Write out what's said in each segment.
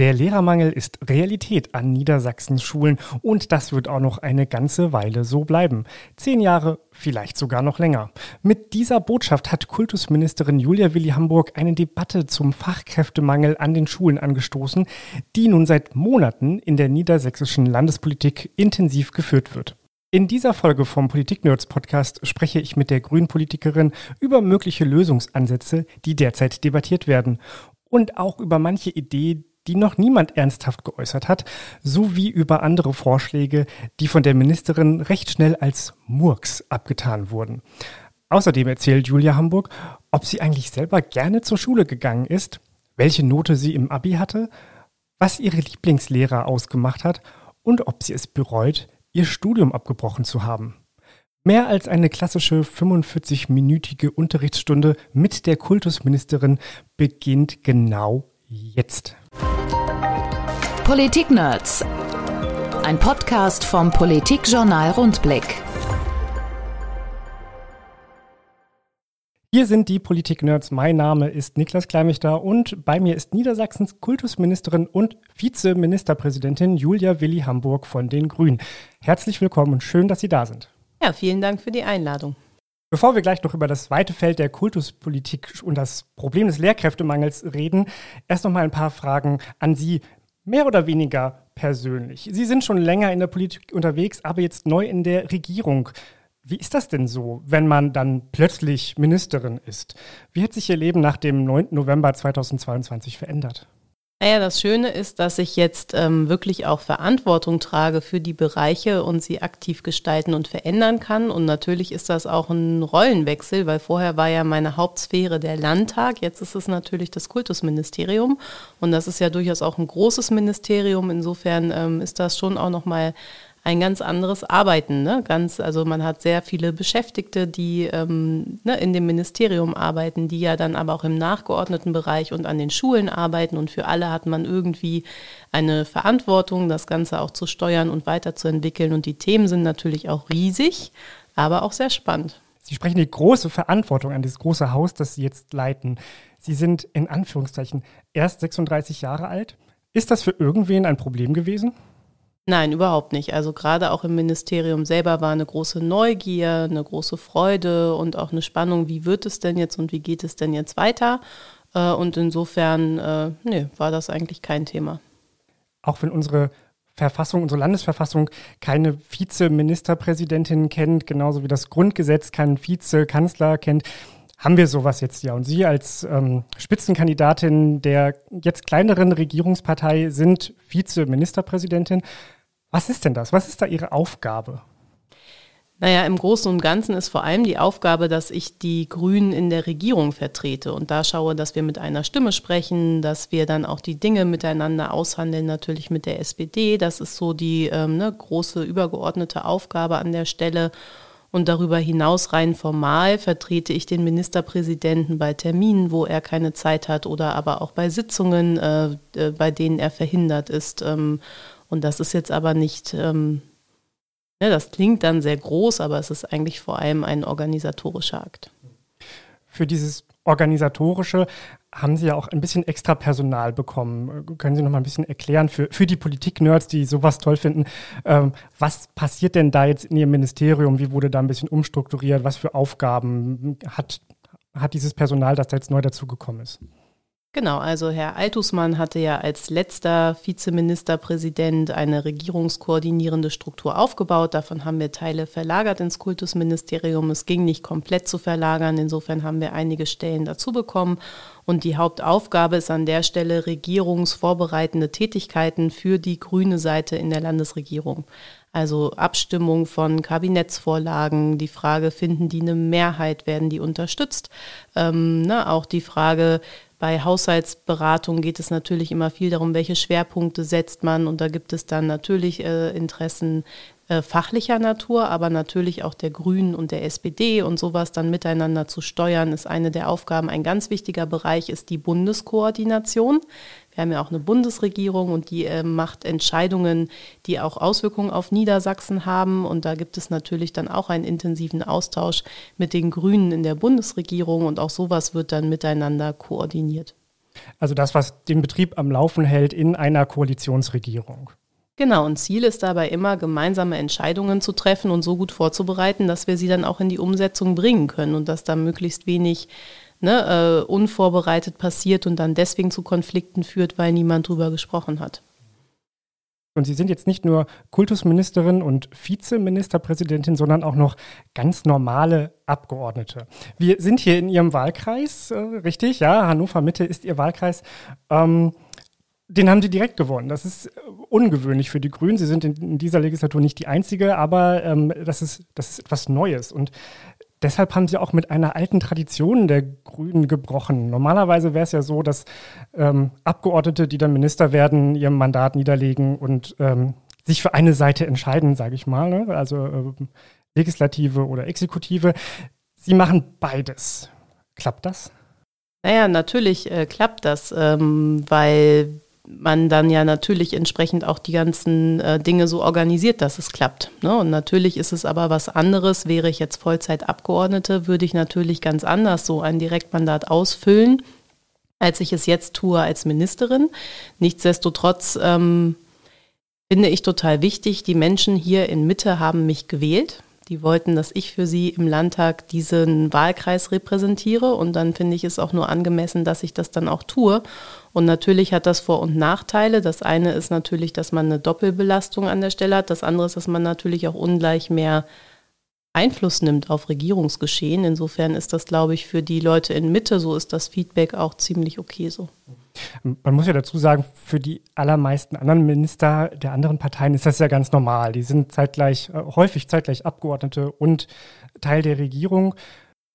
Der Lehrermangel ist Realität an Niedersachsens Schulen und das wird auch noch eine ganze Weile so bleiben. Zehn Jahre, vielleicht sogar noch länger. Mit dieser Botschaft hat Kultusministerin Julia Willi Hamburg eine Debatte zum Fachkräftemangel an den Schulen angestoßen, die nun seit Monaten in der niedersächsischen Landespolitik intensiv geführt wird. In dieser Folge vom Politik-Nerds Podcast spreche ich mit der Grünpolitikerin über mögliche Lösungsansätze, die derzeit debattiert werden und auch über manche Ideen, die noch niemand ernsthaft geäußert hat, sowie über andere Vorschläge, die von der Ministerin recht schnell als Murks abgetan wurden. Außerdem erzählt Julia Hamburg, ob sie eigentlich selber gerne zur Schule gegangen ist, welche Note sie im Abi hatte, was ihre Lieblingslehrer ausgemacht hat und ob sie es bereut, ihr Studium abgebrochen zu haben. Mehr als eine klassische 45-minütige Unterrichtsstunde mit der Kultusministerin beginnt genau jetzt. Politik-Nerds. Ein Podcast vom Politikjournal Rundblick. Hier sind die Politik-Nerds. Mein Name ist Niklas Kleimichter und bei mir ist Niedersachsens Kultusministerin und Vizeministerpräsidentin Julia Willi Hamburg von den Grünen. Herzlich willkommen und schön, dass Sie da sind. Ja, vielen Dank für die Einladung. Bevor wir gleich noch über das weite Feld der Kultuspolitik und das Problem des Lehrkräftemangels reden, erst noch mal ein paar Fragen an Sie mehr oder weniger persönlich. Sie sind schon länger in der Politik unterwegs, aber jetzt neu in der Regierung. Wie ist das denn so, wenn man dann plötzlich Ministerin ist? Wie hat sich Ihr Leben nach dem 9. November 2022 verändert? Naja, das Schöne ist, dass ich jetzt ähm, wirklich auch Verantwortung trage für die Bereiche und sie aktiv gestalten und verändern kann. Und natürlich ist das auch ein Rollenwechsel, weil vorher war ja meine Hauptsphäre der Landtag, jetzt ist es natürlich das Kultusministerium. Und das ist ja durchaus auch ein großes Ministerium. Insofern ähm, ist das schon auch nochmal ein ganz anderes Arbeiten. Ne? Ganz, also man hat sehr viele Beschäftigte, die ähm, ne, in dem Ministerium arbeiten, die ja dann aber auch im nachgeordneten Bereich und an den Schulen arbeiten. Und für alle hat man irgendwie eine Verantwortung, das Ganze auch zu steuern und weiterzuentwickeln. Und die Themen sind natürlich auch riesig, aber auch sehr spannend. Sie sprechen die große Verantwortung an dieses große Haus, das Sie jetzt leiten. Sie sind in Anführungszeichen erst 36 Jahre alt. Ist das für irgendwen ein Problem gewesen? Nein, überhaupt nicht. Also gerade auch im Ministerium selber war eine große Neugier, eine große Freude und auch eine Spannung, wie wird es denn jetzt und wie geht es denn jetzt weiter? Äh, und insofern, äh, nee, war das eigentlich kein Thema. Auch wenn unsere Verfassung, unsere Landesverfassung keine Vizeministerpräsidentin kennt, genauso wie das Grundgesetz keinen Vizekanzler kennt, haben wir sowas jetzt ja. Und Sie als ähm, Spitzenkandidatin der jetzt kleineren Regierungspartei sind Vizeministerpräsidentin. Was ist denn das? Was ist da Ihre Aufgabe? Naja, im Großen und Ganzen ist vor allem die Aufgabe, dass ich die Grünen in der Regierung vertrete und da schaue, dass wir mit einer Stimme sprechen, dass wir dann auch die Dinge miteinander aushandeln, natürlich mit der SPD. Das ist so die ähm, ne, große übergeordnete Aufgabe an der Stelle. Und darüber hinaus rein formal vertrete ich den Ministerpräsidenten bei Terminen, wo er keine Zeit hat oder aber auch bei Sitzungen, äh, äh bei denen er verhindert ist. Ähm, und das ist jetzt aber nicht, ähm, ja, das klingt dann sehr groß, aber es ist eigentlich vor allem ein organisatorischer Akt. Für dieses organisatorische haben Sie ja auch ein bisschen extra Personal bekommen. Können Sie noch mal ein bisschen erklären für, für die Politik-Nerds, die sowas toll finden, ähm, was passiert denn da jetzt in Ihrem Ministerium? Wie wurde da ein bisschen umstrukturiert? Was für Aufgaben hat, hat dieses Personal, das da jetzt neu dazugekommen ist? Genau, also Herr Altusmann hatte ja als letzter Vizeministerpräsident eine regierungskoordinierende Struktur aufgebaut. Davon haben wir Teile verlagert ins Kultusministerium. Es ging nicht komplett zu verlagern. Insofern haben wir einige Stellen dazu bekommen. Und die Hauptaufgabe ist an der Stelle regierungsvorbereitende Tätigkeiten für die grüne Seite in der Landesregierung. Also Abstimmung von Kabinettsvorlagen, die Frage, finden die eine Mehrheit, werden die unterstützt? Ähm, ne, auch die Frage, bei Haushaltsberatung geht es natürlich immer viel darum, welche Schwerpunkte setzt man. Und da gibt es dann natürlich äh, Interessen äh, fachlicher Natur, aber natürlich auch der Grünen und der SPD und sowas dann miteinander zu steuern, ist eine der Aufgaben. Ein ganz wichtiger Bereich ist die Bundeskoordination. Wir haben ja auch eine Bundesregierung und die äh, macht Entscheidungen, die auch Auswirkungen auf Niedersachsen haben. Und da gibt es natürlich dann auch einen intensiven Austausch mit den Grünen in der Bundesregierung und auch sowas wird dann miteinander koordiniert. Also das, was den Betrieb am Laufen hält in einer Koalitionsregierung. Genau, und Ziel ist dabei immer, gemeinsame Entscheidungen zu treffen und so gut vorzubereiten, dass wir sie dann auch in die Umsetzung bringen können und dass da möglichst wenig ne, äh, unvorbereitet passiert und dann deswegen zu Konflikten führt, weil niemand drüber gesprochen hat. Und Sie sind jetzt nicht nur Kultusministerin und Vizeministerpräsidentin, sondern auch noch ganz normale Abgeordnete. Wir sind hier in Ihrem Wahlkreis, äh, richtig? Ja, Hannover Mitte ist Ihr Wahlkreis. Ähm, den haben sie direkt gewonnen. Das ist ungewöhnlich für die Grünen. Sie sind in, in dieser Legislatur nicht die einzige, aber ähm, das, ist, das ist etwas Neues. Und deshalb haben sie auch mit einer alten Tradition der Grünen gebrochen. Normalerweise wäre es ja so, dass ähm, Abgeordnete, die dann Minister werden, ihr Mandat niederlegen und ähm, sich für eine Seite entscheiden, sage ich mal, ne? also äh, Legislative oder Exekutive. Sie machen beides. Klappt das? Naja, natürlich äh, klappt das, ähm, weil man dann ja natürlich entsprechend auch die ganzen äh, Dinge so organisiert, dass es klappt. Ne? Und natürlich ist es aber was anderes. Wäre ich jetzt Vollzeitabgeordnete, würde ich natürlich ganz anders so ein Direktmandat ausfüllen, als ich es jetzt tue als Ministerin. Nichtsdestotrotz ähm, finde ich total wichtig, die Menschen hier in Mitte haben mich gewählt. Die wollten, dass ich für sie im Landtag diesen Wahlkreis repräsentiere. Und dann finde ich es auch nur angemessen, dass ich das dann auch tue. Und natürlich hat das Vor- und Nachteile. Das eine ist natürlich, dass man eine Doppelbelastung an der Stelle hat. Das andere ist, dass man natürlich auch ungleich mehr Einfluss nimmt auf Regierungsgeschehen. Insofern ist das, glaube ich, für die Leute in Mitte, so ist das Feedback auch ziemlich okay so. Man muss ja dazu sagen, für die allermeisten anderen Minister der anderen Parteien ist das ja ganz normal. Die sind zeitgleich, äh, häufig zeitgleich Abgeordnete und Teil der Regierung.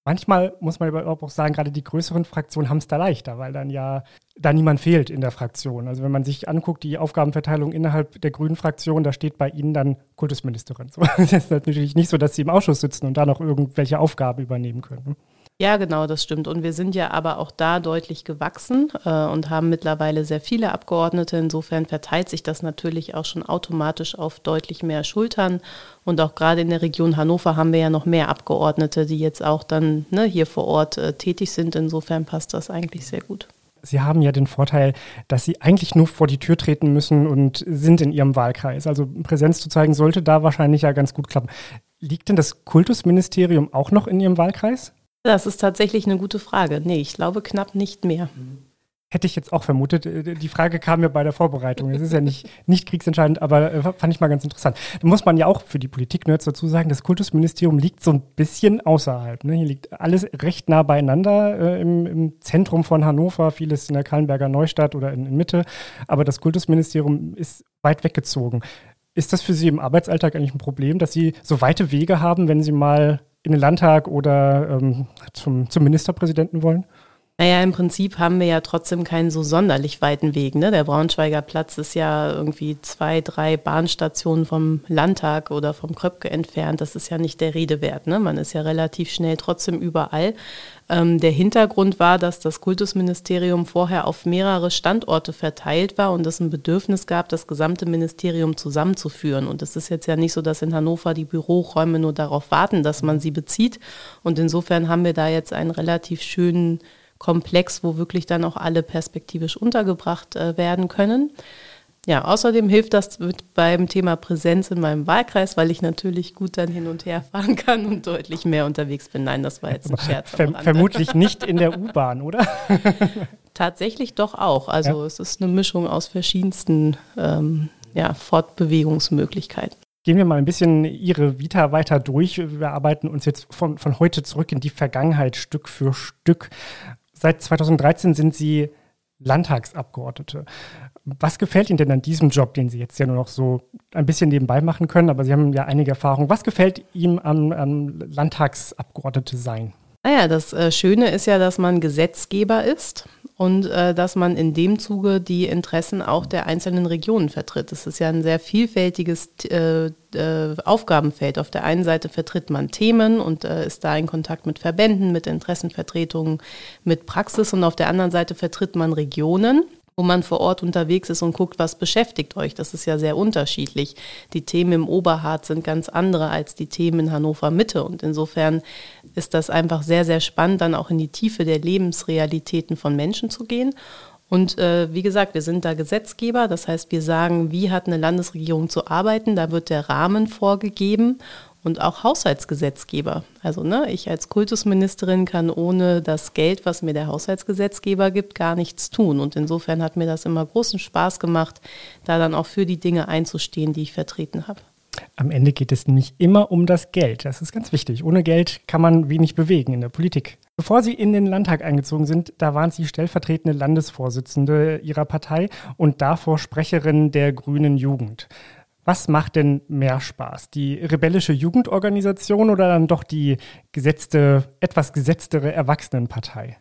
Manchmal muss man aber auch sagen, gerade die größeren Fraktionen haben es da leichter, weil dann ja da niemand fehlt in der Fraktion. Also wenn man sich anguckt, die Aufgabenverteilung innerhalb der grünen Fraktion, da steht bei Ihnen dann Kultusministerin. Das ist natürlich nicht so, dass Sie im Ausschuss sitzen und da noch irgendwelche Aufgaben übernehmen können. Ja, genau, das stimmt. Und wir sind ja aber auch da deutlich gewachsen äh, und haben mittlerweile sehr viele Abgeordnete. Insofern verteilt sich das natürlich auch schon automatisch auf deutlich mehr Schultern. Und auch gerade in der Region Hannover haben wir ja noch mehr Abgeordnete, die jetzt auch dann ne, hier vor Ort äh, tätig sind. Insofern passt das eigentlich sehr gut. Sie haben ja den Vorteil, dass Sie eigentlich nur vor die Tür treten müssen und sind in Ihrem Wahlkreis. Also Präsenz zu zeigen sollte da wahrscheinlich ja ganz gut klappen. Liegt denn das Kultusministerium auch noch in Ihrem Wahlkreis? Das ist tatsächlich eine gute Frage. Nee, ich glaube knapp nicht mehr. Hätte ich jetzt auch vermutet. Äh, die Frage kam mir bei der Vorbereitung. Es ist ja nicht, nicht kriegsentscheidend, aber äh, fand ich mal ganz interessant. Da muss man ja auch für die Politik-Nerds dazu sagen, das Kultusministerium liegt so ein bisschen außerhalb. Ne? Hier liegt alles recht nah beieinander äh, im, im, Zentrum von Hannover, vieles in der Kallenberger Neustadt oder in, in Mitte. Aber das Kultusministerium ist weit weggezogen. Ist das für Sie im Arbeitsalltag eigentlich ein Problem, dass Sie so weite Wege haben, wenn Sie mal in den Landtag oder ähm, zum, zum Ministerpräsidenten wollen? Naja, im Prinzip haben wir ja trotzdem keinen so sonderlich weiten Weg. Ne? Der Braunschweiger Platz ist ja irgendwie zwei, drei Bahnstationen vom Landtag oder vom Kröpke entfernt. Das ist ja nicht der Rede wert. Ne? Man ist ja relativ schnell trotzdem überall. Ähm, der Hintergrund war, dass das Kultusministerium vorher auf mehrere Standorte verteilt war und es ein Bedürfnis gab, das gesamte Ministerium zusammenzuführen. Und es ist jetzt ja nicht so, dass in Hannover die Büroräume nur darauf warten, dass man sie bezieht. Und insofern haben wir da jetzt einen relativ schönen Komplex, wo wirklich dann auch alle perspektivisch untergebracht äh, werden können. Ja, außerdem hilft das mit beim Thema Präsenz in meinem Wahlkreis, weil ich natürlich gut dann hin und her fahren kann und deutlich mehr unterwegs bin. Nein, das war jetzt ein Scherz. Ver vermutlich nicht in der U-Bahn, oder? Tatsächlich doch auch. Also ja. es ist eine Mischung aus verschiedensten ähm, ja, Fortbewegungsmöglichkeiten. Gehen wir mal ein bisschen Ihre Vita weiter durch. Wir arbeiten uns jetzt von, von heute zurück in die Vergangenheit Stück für Stück. Seit 2013 sind Sie Landtagsabgeordnete. Was gefällt Ihnen denn an diesem Job, den Sie jetzt ja nur noch so ein bisschen nebenbei machen können, aber Sie haben ja einige Erfahrung. Was gefällt Ihnen am, am Landtagsabgeordnete sein? Naja, das äh, Schöne ist ja, dass man Gesetzgeber ist und äh, dass man in dem Zuge die Interessen auch der einzelnen Regionen vertritt. Das ist ja ein sehr vielfältiges äh, äh, Aufgabenfeld. Auf der einen Seite vertritt man Themen und äh, ist da in Kontakt mit Verbänden, mit Interessenvertretungen, mit Praxis und auf der anderen Seite vertritt man Regionen wo man vor Ort unterwegs ist und guckt, was beschäftigt euch. Das ist ja sehr unterschiedlich. Die Themen im Oberharz sind ganz andere als die Themen in Hannover Mitte. Und insofern ist das einfach sehr, sehr spannend, dann auch in die Tiefe der Lebensrealitäten von Menschen zu gehen. Und äh, wie gesagt, wir sind da Gesetzgeber, das heißt, wir sagen, wie hat eine Landesregierung zu arbeiten, da wird der Rahmen vorgegeben und auch Haushaltsgesetzgeber. Also ne, ich als Kultusministerin kann ohne das Geld, was mir der Haushaltsgesetzgeber gibt, gar nichts tun. Und insofern hat mir das immer großen Spaß gemacht, da dann auch für die Dinge einzustehen, die ich vertreten habe. Am Ende geht es nämlich immer um das Geld. Das ist ganz wichtig. Ohne Geld kann man wenig bewegen in der Politik. Bevor Sie in den Landtag eingezogen sind, da waren Sie stellvertretende Landesvorsitzende Ihrer Partei und davor Sprecherin der Grünen Jugend. Was macht denn mehr Spaß? Die rebellische Jugendorganisation oder dann doch die gesetzte, etwas gesetztere Erwachsenenpartei?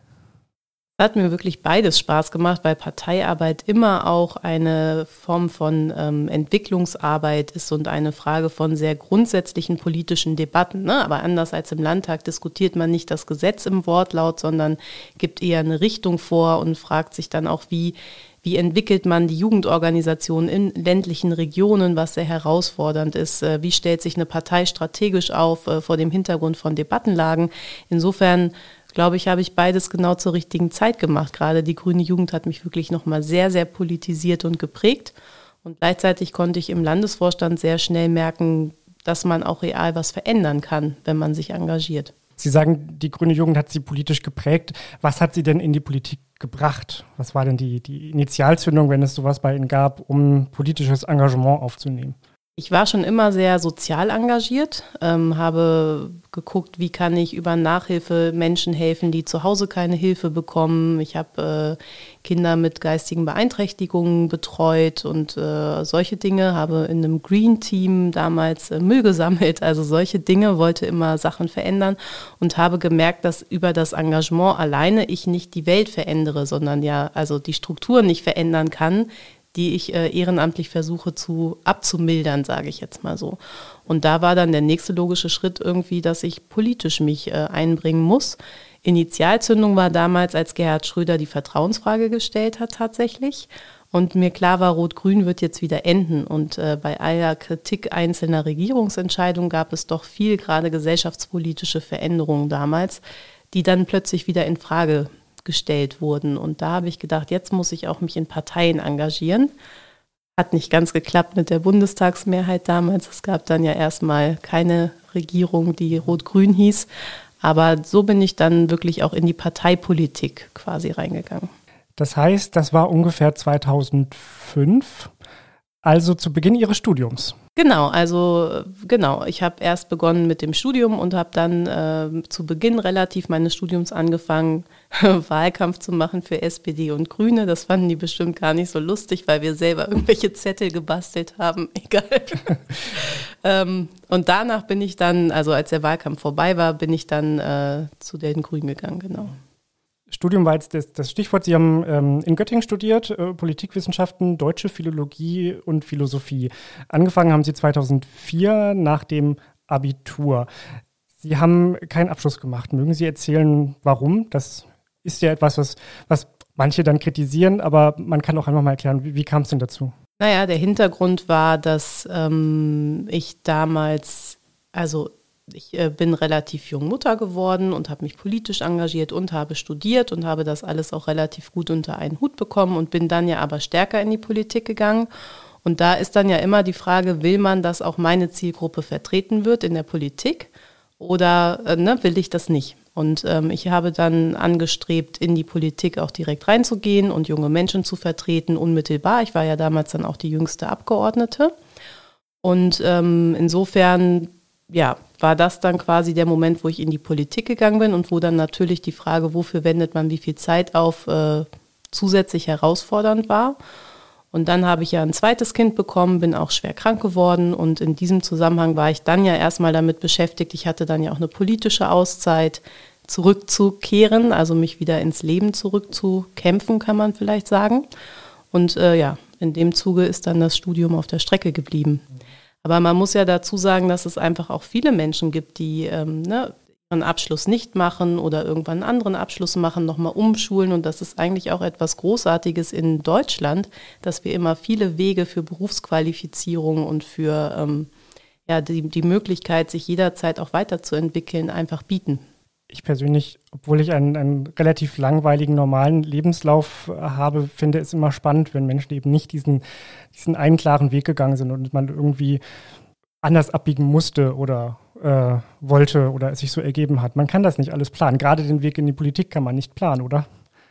Hat mir wirklich beides Spaß gemacht, weil Parteiarbeit immer auch eine Form von ähm, Entwicklungsarbeit ist und eine Frage von sehr grundsätzlichen politischen Debatten. Ne? Aber anders als im Landtag diskutiert man nicht das Gesetz im Wortlaut, sondern gibt eher eine Richtung vor und fragt sich dann auch, wie, wie entwickelt man die Jugendorganisation in ländlichen Regionen, was sehr herausfordernd ist? Äh, wie stellt sich eine Partei strategisch auf äh, vor dem Hintergrund von Debattenlagen? Insofern glaube ich, habe ich beides genau zur richtigen Zeit gemacht. Gerade die grüne Jugend hat mich wirklich nochmal sehr, sehr politisiert und geprägt. Und gleichzeitig konnte ich im Landesvorstand sehr schnell merken, dass man auch real was verändern kann, wenn man sich engagiert. Sie sagen, die grüne Jugend hat Sie politisch geprägt. Was hat Sie denn in die Politik gebracht? Was war denn die, die Initialzündung, wenn es sowas bei Ihnen gab, um politisches Engagement aufzunehmen? Ich war schon immer sehr sozial engagiert, ähm, habe geguckt, wie kann ich über Nachhilfe Menschen helfen, die zu Hause keine Hilfe bekommen. Ich habe äh, Kinder mit geistigen Beeinträchtigungen betreut und äh, solche Dinge, habe in einem Green Team damals äh, Müll gesammelt, also solche Dinge, wollte immer Sachen verändern und habe gemerkt, dass über das Engagement alleine ich nicht die Welt verändere, sondern ja, also die Strukturen nicht verändern kann, die ich äh, ehrenamtlich versuche zu abzumildern, sage ich jetzt mal so. Und da war dann der nächste logische Schritt irgendwie, dass ich politisch mich äh, einbringen muss. Initialzündung war damals, als Gerhard Schröder die Vertrauensfrage gestellt hat tatsächlich. Und mir klar war, Rot-Grün wird jetzt wieder enden. Und äh, bei aller Kritik einzelner Regierungsentscheidungen gab es doch viel, gerade gesellschaftspolitische Veränderungen damals, die dann plötzlich wieder in Frage gestellt wurden. Und da habe ich gedacht, jetzt muss ich auch mich in Parteien engagieren. Hat nicht ganz geklappt mit der Bundestagsmehrheit damals. Es gab dann ja erstmal keine Regierung, die rot-grün hieß. Aber so bin ich dann wirklich auch in die Parteipolitik quasi reingegangen. Das heißt, das war ungefähr 2005, also zu Beginn Ihres Studiums. Genau, also genau. Ich habe erst begonnen mit dem Studium und habe dann äh, zu Beginn relativ meines Studiums angefangen, Wahlkampf zu machen für SPD und Grüne. Das fanden die bestimmt gar nicht so lustig, weil wir selber irgendwelche Zettel gebastelt haben. Egal. ähm, und danach bin ich dann, also als der Wahlkampf vorbei war, bin ich dann äh, zu den Grünen gegangen, genau. Studium war jetzt das, das Stichwort. Sie haben ähm, in Göttingen studiert, äh, Politikwissenschaften, deutsche Philologie und Philosophie. Angefangen haben Sie 2004 nach dem Abitur. Sie haben keinen Abschluss gemacht. Mögen Sie erzählen, warum? Das ist ja etwas, was, was manche dann kritisieren, aber man kann auch einfach mal erklären, wie, wie kam es denn dazu? Naja, der Hintergrund war, dass ähm, ich damals, also ich äh, bin relativ jung Mutter geworden und habe mich politisch engagiert und habe studiert und habe das alles auch relativ gut unter einen Hut bekommen und bin dann ja aber stärker in die Politik gegangen. Und da ist dann ja immer die Frage, will man, dass auch meine Zielgruppe vertreten wird in der Politik oder äh, ne, will ich das nicht? Und ähm, ich habe dann angestrebt, in die Politik auch direkt reinzugehen und junge Menschen zu vertreten, unmittelbar. Ich war ja damals dann auch die jüngste Abgeordnete. Und ähm, insofern ja, war das dann quasi der Moment, wo ich in die Politik gegangen bin und wo dann natürlich die Frage, wofür wendet man wie viel Zeit auf, äh, zusätzlich herausfordernd war. Und dann habe ich ja ein zweites Kind bekommen, bin auch schwer krank geworden und in diesem Zusammenhang war ich dann ja erstmal damit beschäftigt. Ich hatte dann ja auch eine politische Auszeit, zurückzukehren, also mich wieder ins Leben zurückzukämpfen, kann man vielleicht sagen. Und äh, ja, in dem Zuge ist dann das Studium auf der Strecke geblieben. Aber man muss ja dazu sagen, dass es einfach auch viele Menschen gibt, die ähm, ne, einen Abschluss nicht machen oder irgendwann einen anderen Abschluss machen, nochmal umschulen. Und das ist eigentlich auch etwas Großartiges in Deutschland, dass wir immer viele Wege für Berufsqualifizierung und für ähm, ja, die, die Möglichkeit, sich jederzeit auch weiterzuentwickeln, einfach bieten. Ich persönlich, obwohl ich einen, einen relativ langweiligen, normalen Lebenslauf habe, finde es immer spannend, wenn Menschen eben nicht diesen, diesen einen klaren Weg gegangen sind und man irgendwie anders abbiegen musste oder äh, wollte oder es sich so ergeben hat. Man kann das nicht alles planen. Gerade den Weg in die Politik kann man nicht planen, oder?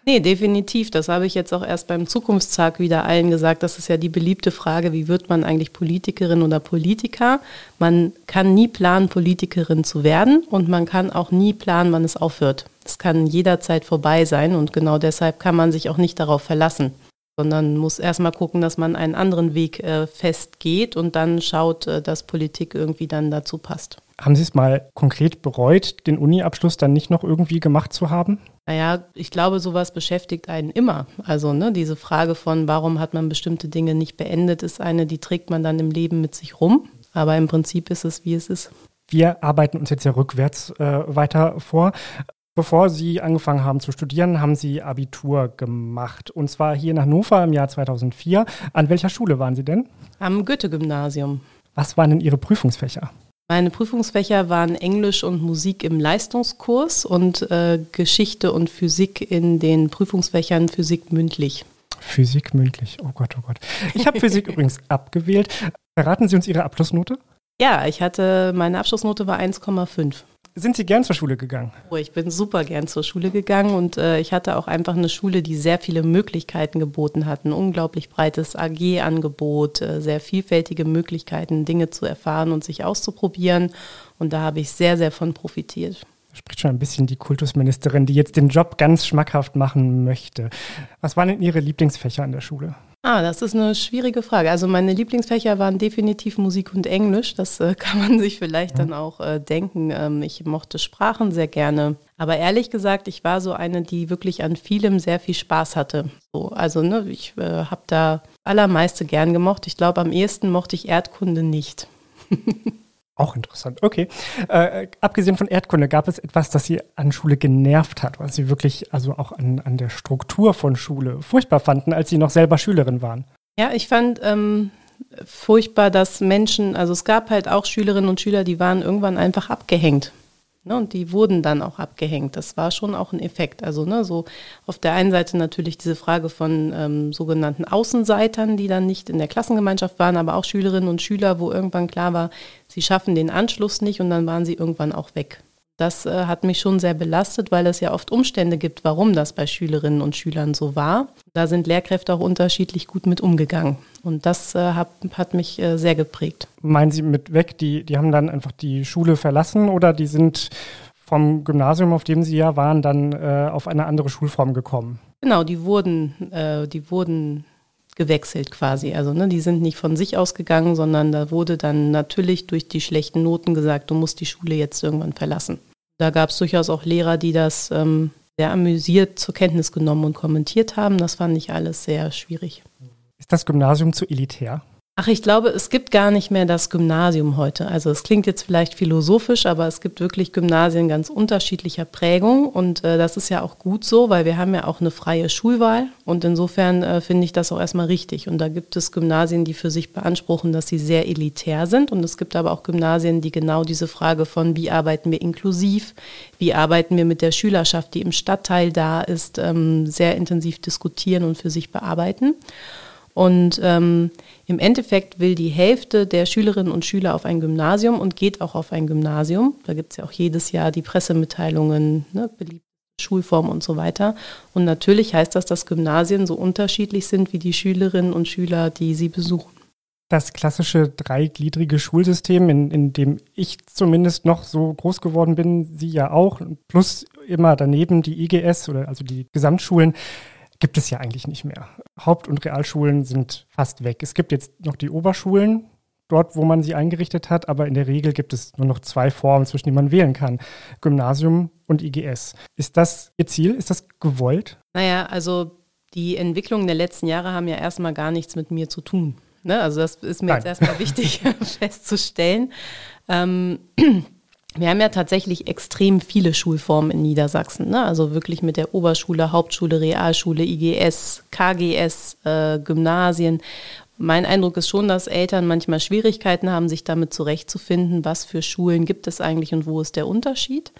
Nee, definitiv. Das habe ich jetzt auch erst beim Zukunftstag wieder allen gesagt. Das ist ja die beliebte Frage, wie wird man eigentlich Politikerin oder Politiker? Man kann nie planen, Politikerin zu werden und man kann auch nie planen, wann es aufhört. Es kann jederzeit vorbei sein und genau deshalb kann man sich auch nicht darauf verlassen, sondern muss erstmal gucken, dass man einen anderen Weg äh, festgeht und dann schaut, äh, dass Politik irgendwie dann dazu passt. Haben Sie es mal konkret bereut, den Uni-Abschluss dann nicht noch irgendwie gemacht zu haben? Naja, ich glaube, sowas beschäftigt einen immer. Also ne, diese Frage von, warum hat man bestimmte Dinge nicht beendet, ist eine, die trägt man dann im Leben mit sich rum. Aber im Prinzip ist es, wie es ist. Wir arbeiten uns jetzt ja rückwärts äh, weiter vor. Bevor Sie angefangen haben zu studieren, haben Sie Abitur gemacht. Und zwar hier in Hannover im Jahr 2004. An welcher Schule waren Sie denn? Am Goethe-Gymnasium. Was waren denn Ihre Prüfungsfächer? Meine Prüfungsfächer waren Englisch und Musik im Leistungskurs und äh, Geschichte und Physik in den Prüfungsfächern Physik mündlich. Physik mündlich, oh Gott, oh Gott. Ich habe Physik übrigens abgewählt. Verraten Sie uns Ihre Abschlussnote? Ja, ich hatte, meine Abschlussnote war 1,5. Sind Sie gern zur Schule gegangen? Oh, ich bin super gern zur Schule gegangen und äh, ich hatte auch einfach eine Schule, die sehr viele Möglichkeiten geboten hat. Ein unglaublich breites AG-Angebot, äh, sehr vielfältige Möglichkeiten, Dinge zu erfahren und sich auszuprobieren. Und da habe ich sehr, sehr von profitiert spricht schon ein bisschen die Kultusministerin, die jetzt den Job ganz schmackhaft machen möchte. Was waren denn Ihre Lieblingsfächer an der Schule? Ah, das ist eine schwierige Frage. Also meine Lieblingsfächer waren definitiv Musik und Englisch. Das äh, kann man sich vielleicht dann auch äh, denken. Ähm, ich mochte Sprachen sehr gerne. Aber ehrlich gesagt, ich war so eine, die wirklich an vielem sehr viel Spaß hatte. So, also ne, ich äh, habe da allermeiste gern gemocht. Ich glaube, am ehesten mochte ich Erdkunde nicht. Auch interessant. Okay. Äh, abgesehen von Erdkunde, gab es etwas, das Sie an Schule genervt hat, was Sie wirklich also auch an, an der Struktur von Schule furchtbar fanden, als Sie noch selber Schülerin waren? Ja, ich fand ähm, furchtbar, dass Menschen, also es gab halt auch Schülerinnen und Schüler, die waren irgendwann einfach abgehängt. Ne, und die wurden dann auch abgehängt. Das war schon auch ein Effekt. Also ne, so auf der einen Seite natürlich diese Frage von ähm, sogenannten Außenseitern, die dann nicht in der Klassengemeinschaft waren, aber auch Schülerinnen und Schüler, wo irgendwann klar war, sie schaffen den Anschluss nicht und dann waren sie irgendwann auch weg. Das äh, hat mich schon sehr belastet, weil es ja oft Umstände gibt, warum das bei Schülerinnen und Schülern so war. Da sind Lehrkräfte auch unterschiedlich gut mit umgegangen. Und das äh, hat, hat, mich äh, sehr geprägt. Meinen Sie mit weg, die, die haben dann einfach die Schule verlassen oder die sind vom Gymnasium, auf dem Sie ja waren, dann äh, auf eine andere Schulform gekommen? Genau, die wurden, äh, die wurden gewechselt quasi. Also ne, die sind nicht von sich ausgegangen, sondern da wurde dann natürlich durch die schlechten Noten gesagt, du musst die Schule jetzt irgendwann verlassen. Da gab es durchaus auch Lehrer, die das ähm, sehr amüsiert zur Kenntnis genommen und kommentiert haben. Das fand ich alles sehr schwierig. Ist das Gymnasium zu elitär? Ach, ich glaube, es gibt gar nicht mehr das Gymnasium heute. Also es klingt jetzt vielleicht philosophisch, aber es gibt wirklich Gymnasien ganz unterschiedlicher Prägung und äh, das ist ja auch gut so, weil wir haben ja auch eine freie Schulwahl und insofern äh, finde ich das auch erstmal richtig. Und da gibt es Gymnasien, die für sich beanspruchen, dass sie sehr elitär sind und es gibt aber auch Gymnasien, die genau diese Frage von, wie arbeiten wir inklusiv, wie arbeiten wir mit der Schülerschaft, die im Stadtteil da ist, ähm, sehr intensiv diskutieren und für sich bearbeiten. Und ähm, im Endeffekt will die Hälfte der Schülerinnen und Schüler auf ein Gymnasium und geht auch auf ein Gymnasium. Da gibt es ja auch jedes Jahr die Pressemitteilungen, ne, beliebte Schulform und so weiter. Und natürlich heißt das, dass Gymnasien so unterschiedlich sind wie die Schülerinnen und Schüler, die sie besuchen. Das klassische dreigliedrige Schulsystem, in, in dem ich zumindest noch so groß geworden bin, Sie ja auch, plus immer daneben die IGS oder also die Gesamtschulen gibt es ja eigentlich nicht mehr. Haupt- und Realschulen sind fast weg. Es gibt jetzt noch die Oberschulen, dort, wo man sie eingerichtet hat, aber in der Regel gibt es nur noch zwei Formen, zwischen denen man wählen kann. Gymnasium und IGS. Ist das Ihr Ziel? Ist das gewollt? Naja, also die Entwicklungen der letzten Jahre haben ja erstmal gar nichts mit mir zu tun. Ne? Also das ist mir Nein. jetzt erstmal wichtig festzustellen. Ähm, wir haben ja tatsächlich extrem viele Schulformen in Niedersachsen. Ne? Also wirklich mit der Oberschule, Hauptschule, Realschule, IGS, KGS, äh, Gymnasien. Mein Eindruck ist schon, dass Eltern manchmal Schwierigkeiten haben, sich damit zurechtzufinden, was für Schulen gibt es eigentlich und wo ist der Unterschied.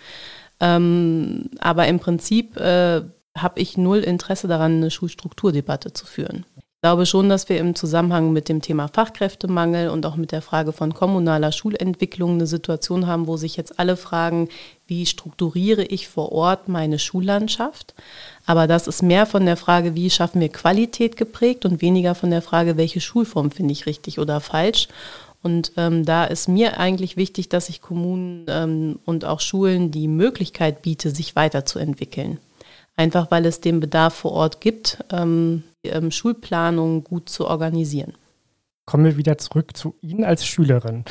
Ähm, aber im Prinzip äh, habe ich null Interesse daran, eine Schulstrukturdebatte zu führen. Ich glaube schon, dass wir im Zusammenhang mit dem Thema Fachkräftemangel und auch mit der Frage von kommunaler Schulentwicklung eine Situation haben, wo sich jetzt alle fragen, wie strukturiere ich vor Ort meine Schullandschaft? Aber das ist mehr von der Frage, wie schaffen wir Qualität geprägt und weniger von der Frage, welche Schulform finde ich richtig oder falsch. Und ähm, da ist mir eigentlich wichtig, dass ich Kommunen ähm, und auch Schulen die Möglichkeit biete, sich weiterzuentwickeln. Einfach weil es den Bedarf vor Ort gibt, ähm, ähm, Schulplanung gut zu organisieren. Kommen wir wieder zurück zu Ihnen als Schülerin.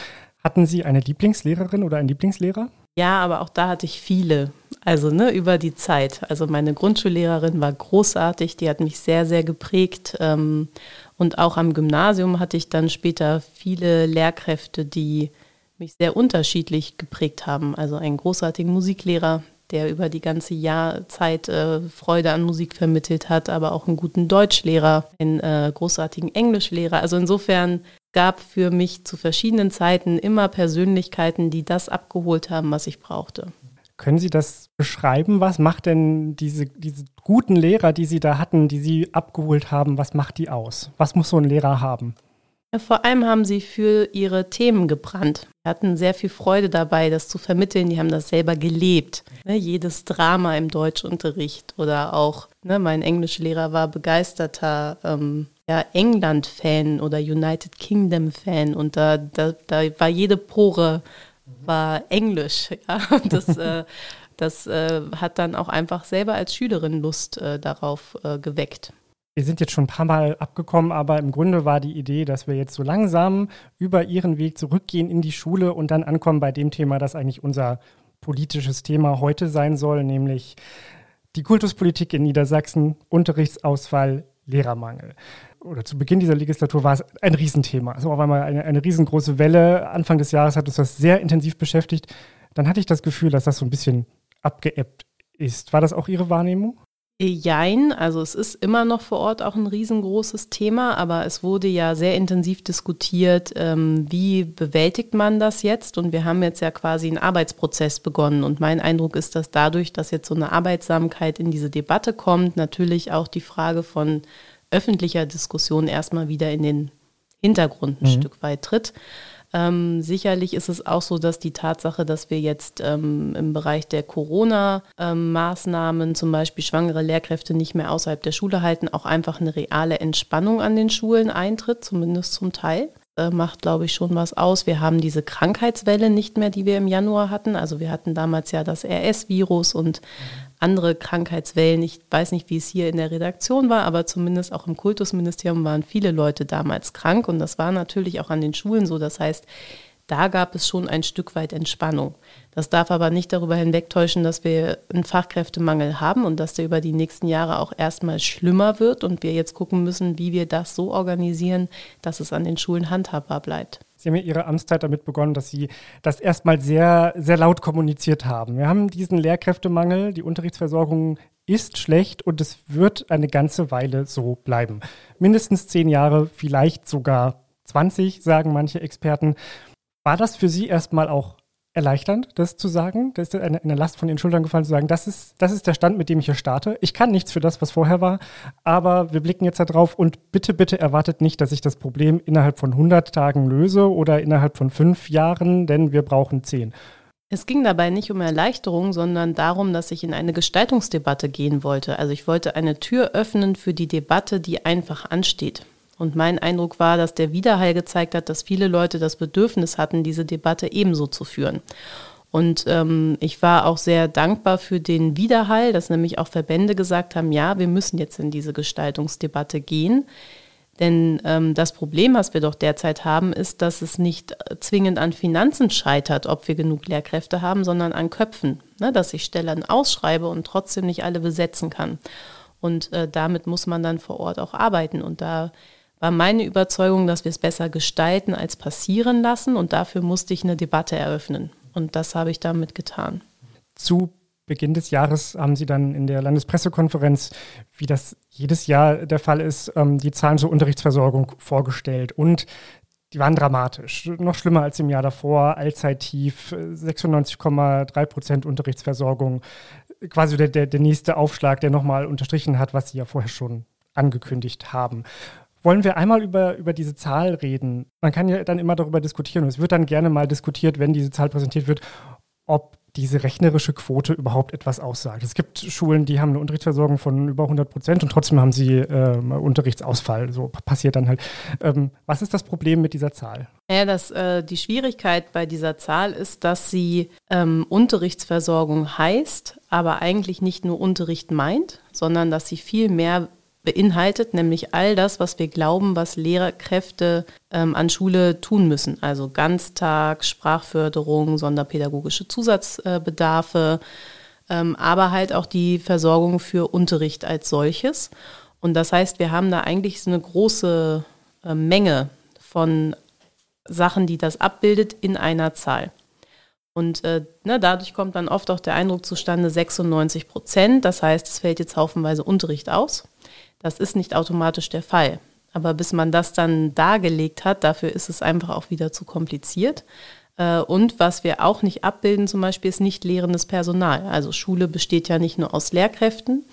Hatten Sie eine Lieblingslehrerin oder einen Lieblingslehrer? Ja, aber auch da hatte ich viele. Also ne, über die Zeit. Also meine Grundschullehrerin war großartig, die hat mich sehr, sehr geprägt. Ähm, und auch am Gymnasium hatte ich dann später viele Lehrkräfte, die mich sehr unterschiedlich geprägt haben. Also einen großartigen Musiklehrer, der über die ganze Jahrzeit äh, Freude an Musik vermittelt hat, aber auch einen guten Deutschlehrer, einen äh, großartigen Englischlehrer. Also insofern gab für mich zu verschiedenen Zeiten immer Persönlichkeiten, die das abgeholt haben, was ich brauchte. Können Sie das beschreiben? Was macht denn diese, diese guten Lehrer, die Sie da hatten, die Sie abgeholt haben, was macht die aus? Was muss so ein Lehrer haben? Vor allem haben sie für ihre Themen gebrannt. Wir hatten sehr viel Freude dabei, das zu vermitteln. Die haben das selber gelebt. Ne, jedes Drama im Deutschunterricht oder auch, ne, mein Englischlehrer war begeisterter ähm, ja, England-Fan oder United Kingdom-Fan und da, da, da war jede Pore war Englisch. Ja? Das, äh, das äh, hat dann auch einfach selber als Schülerin Lust äh, darauf äh, geweckt. Wir sind jetzt schon ein paar Mal abgekommen, aber im Grunde war die Idee, dass wir jetzt so langsam über Ihren Weg zurückgehen in die Schule und dann ankommen bei dem Thema, das eigentlich unser politisches Thema heute sein soll, nämlich die Kultuspolitik in Niedersachsen, Unterrichtsausfall, Lehrermangel. Oder zu Beginn dieser Legislatur war es ein Riesenthema. Also auf einmal eine, eine riesengroße Welle. Anfang des Jahres hat uns das sehr intensiv beschäftigt. Dann hatte ich das Gefühl, dass das so ein bisschen abgeebbt ist. War das auch Ihre Wahrnehmung? Jein, also es ist immer noch vor Ort auch ein riesengroßes Thema, aber es wurde ja sehr intensiv diskutiert, ähm, wie bewältigt man das jetzt? Und wir haben jetzt ja quasi einen Arbeitsprozess begonnen. Und mein Eindruck ist, dass dadurch, dass jetzt so eine Arbeitsamkeit in diese Debatte kommt, natürlich auch die Frage von öffentlicher Diskussion erstmal wieder in den Hintergrund ein mhm. Stück weit tritt. Ähm, sicherlich ist es auch so, dass die Tatsache, dass wir jetzt ähm, im Bereich der Corona-Maßnahmen zum Beispiel schwangere Lehrkräfte nicht mehr außerhalb der Schule halten, auch einfach eine reale Entspannung an den Schulen eintritt, zumindest zum Teil äh, macht, glaube ich, schon was aus. Wir haben diese Krankheitswelle nicht mehr, die wir im Januar hatten. Also wir hatten damals ja das RS-Virus und andere Krankheitswellen. Ich weiß nicht, wie es hier in der Redaktion war, aber zumindest auch im Kultusministerium waren viele Leute damals krank und das war natürlich auch an den Schulen so. Das heißt, da gab es schon ein Stück weit Entspannung. Das darf aber nicht darüber hinwegtäuschen, dass wir einen Fachkräftemangel haben und dass der über die nächsten Jahre auch erstmal schlimmer wird und wir jetzt gucken müssen, wie wir das so organisieren, dass es an den Schulen handhabbar bleibt. Sie haben ja Ihre Amtszeit damit begonnen, dass Sie das erstmal sehr, sehr laut kommuniziert haben. Wir haben diesen Lehrkräftemangel, die Unterrichtsversorgung ist schlecht und es wird eine ganze Weile so bleiben. Mindestens zehn Jahre, vielleicht sogar 20, sagen manche Experten. War das für Sie erstmal auch erleichternd, das zu sagen. Das ist eine, eine, Last von Ihren Schultern gefallen, zu sagen, das ist, das ist der Stand, mit dem ich hier starte. Ich kann nichts für das, was vorher war, aber wir blicken jetzt da drauf und bitte, bitte erwartet nicht, dass ich das Problem innerhalb von 100 Tagen löse oder innerhalb von fünf Jahren, denn wir brauchen zehn. Es ging dabei nicht um Erleichterung, sondern darum, dass ich in eine Gestaltungsdebatte gehen wollte. Also ich wollte eine Tür öffnen für die Debatte, die einfach ansteht. Und mein Eindruck war, dass der Widerhall gezeigt hat, dass viele Leute das Bedürfnis hatten, diese Debatte ebenso zu führen. Und ähm, ich war auch sehr dankbar für den Widerhall, dass nämlich auch Verbände gesagt haben, ja, wir müssen jetzt in diese Gestaltungsdebatte gehen. Denn ähm, das Problem, was wir doch derzeit haben, ist, dass es nicht zwingend an Finanzen scheitert, ob wir genug Lehrkräfte haben, sondern an Köpfen. Ne? Dass ich Stellen ausschreibe und trotzdem nicht alle besetzen kann. Und äh, damit muss man dann vor Ort auch arbeiten. Und da war meine Überzeugung, dass wir es besser gestalten als passieren lassen und dafür musste ich eine Debatte eröffnen. Und das habe ich damit getan. Zu Beginn des Jahres haben Sie dann in der Landespressekonferenz, wie das jedes Jahr der Fall ist, ähm, die Zahlen zur Unterrichtsversorgung vorgestellt. Und die waren dramatisch. Noch schlimmer als im Jahr davor, Allzeittief, 96,3 Prozent Unterrichtsversorgung. Quasi der, der, der nächste Aufschlag, der nochmal unterstrichen hat, was sie ja vorher schon angekündigt haben. Wollen wir einmal über, über diese Zahl reden? Man kann ja dann immer darüber diskutieren. Und es wird dann gerne mal diskutiert, wenn diese Zahl präsentiert wird, ob diese rechnerische Quote überhaupt etwas aussagt. Es gibt Schulen, die haben eine Unterrichtsversorgung von über 100 Prozent und trotzdem haben sie äh, Unterrichtsausfall. So passiert dann halt. Ähm, was ist das Problem mit dieser Zahl? Ja, das, äh, die Schwierigkeit bei dieser Zahl ist, dass sie ähm, Unterrichtsversorgung heißt, aber eigentlich nicht nur Unterricht meint, sondern dass sie viel mehr beinhaltet, nämlich all das, was wir glauben, was Lehrkräfte ähm, an Schule tun müssen. Also Ganztag, Sprachförderung, sonderpädagogische Zusatzbedarfe, ähm, aber halt auch die Versorgung für Unterricht als solches. Und das heißt, wir haben da eigentlich so eine große äh, Menge von Sachen, die das abbildet in einer Zahl. Und äh, ne, dadurch kommt dann oft auch der Eindruck zustande, 96 Prozent. Das heißt, es fällt jetzt haufenweise Unterricht aus. Das ist nicht automatisch der Fall. Aber bis man das dann dargelegt hat, dafür ist es einfach auch wieder zu kompliziert. Äh, und was wir auch nicht abbilden, zum Beispiel, ist nicht lehrendes Personal. Also Schule besteht ja nicht nur aus Lehrkräften.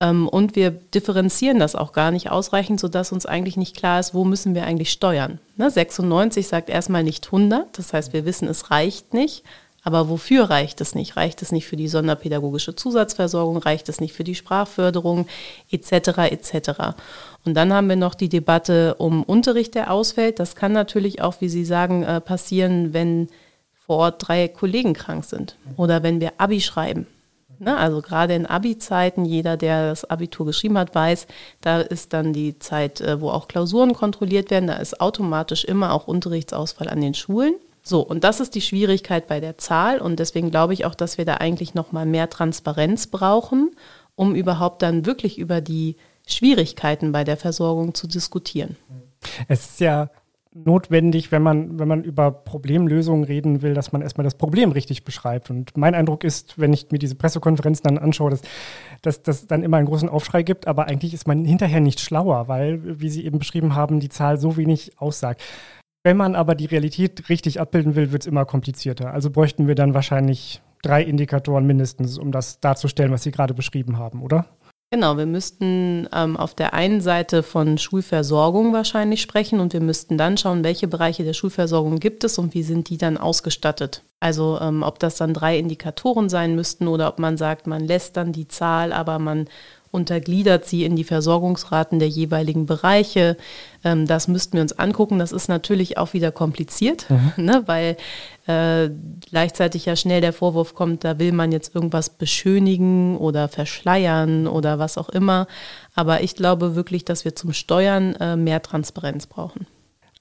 Ähm, und wir differenzieren das auch gar nicht ausreichend, sodass uns eigentlich nicht klar ist, wo müssen wir eigentlich steuern. 96 ne, sagt erstmal nicht 100, das heißt, wir wissen, es reicht nicht. Aber wofür reicht es nicht? Reicht es nicht für die sonderpädagogische Zusatzversorgung? Reicht es nicht für die Sprachförderung etc. etc. Und dann haben wir noch die Debatte um Unterricht, der ausfällt. Das kann natürlich auch, wie Sie sagen, äh, passieren, wenn vor Ort drei Kollegen krank sind oder wenn wir Abi schreiben. Ne? Also gerade in Abi-Zeiten, jeder, der das Abitur geschrieben hat, weiß, da ist dann die Zeit, äh, wo auch Klausuren kontrolliert werden. Da ist automatisch immer auch Unterrichtsausfall an den Schulen. So, und das ist die Schwierigkeit bei der Zahl und deswegen glaube ich auch, dass wir da eigentlich noch mal mehr Transparenz brauchen, um überhaupt dann wirklich über die Schwierigkeiten bei der Versorgung zu diskutieren. Es ist ja notwendig, wenn man, wenn man über Problemlösungen reden will, dass man erstmal das Problem richtig beschreibt. Und mein Eindruck ist, wenn ich mir diese Pressekonferenzen dann anschaue, dass dass das dann immer einen großen Aufschrei gibt, aber eigentlich ist man hinterher nicht schlauer, weil, wie Sie eben beschrieben haben, die Zahl so wenig aussagt. Wenn man aber die Realität richtig abbilden will, wird es immer komplizierter. Also bräuchten wir dann wahrscheinlich drei Indikatoren mindestens, um das darzustellen, was Sie gerade beschrieben haben, oder? Genau, wir müssten ähm, auf der einen Seite von Schulversorgung wahrscheinlich sprechen und wir müssten dann schauen, welche Bereiche der Schulversorgung gibt es und wie sind die dann ausgestattet. Also ähm, ob das dann drei Indikatoren sein müssten oder ob man sagt, man lässt dann die Zahl, aber man untergliedert sie in die Versorgungsraten der jeweiligen Bereiche. Ähm, das müssten wir uns angucken. Das ist natürlich auch wieder kompliziert, mhm. ne, weil äh, gleichzeitig ja schnell der Vorwurf kommt, da will man jetzt irgendwas beschönigen oder verschleiern oder was auch immer. Aber ich glaube wirklich, dass wir zum Steuern äh, mehr Transparenz brauchen.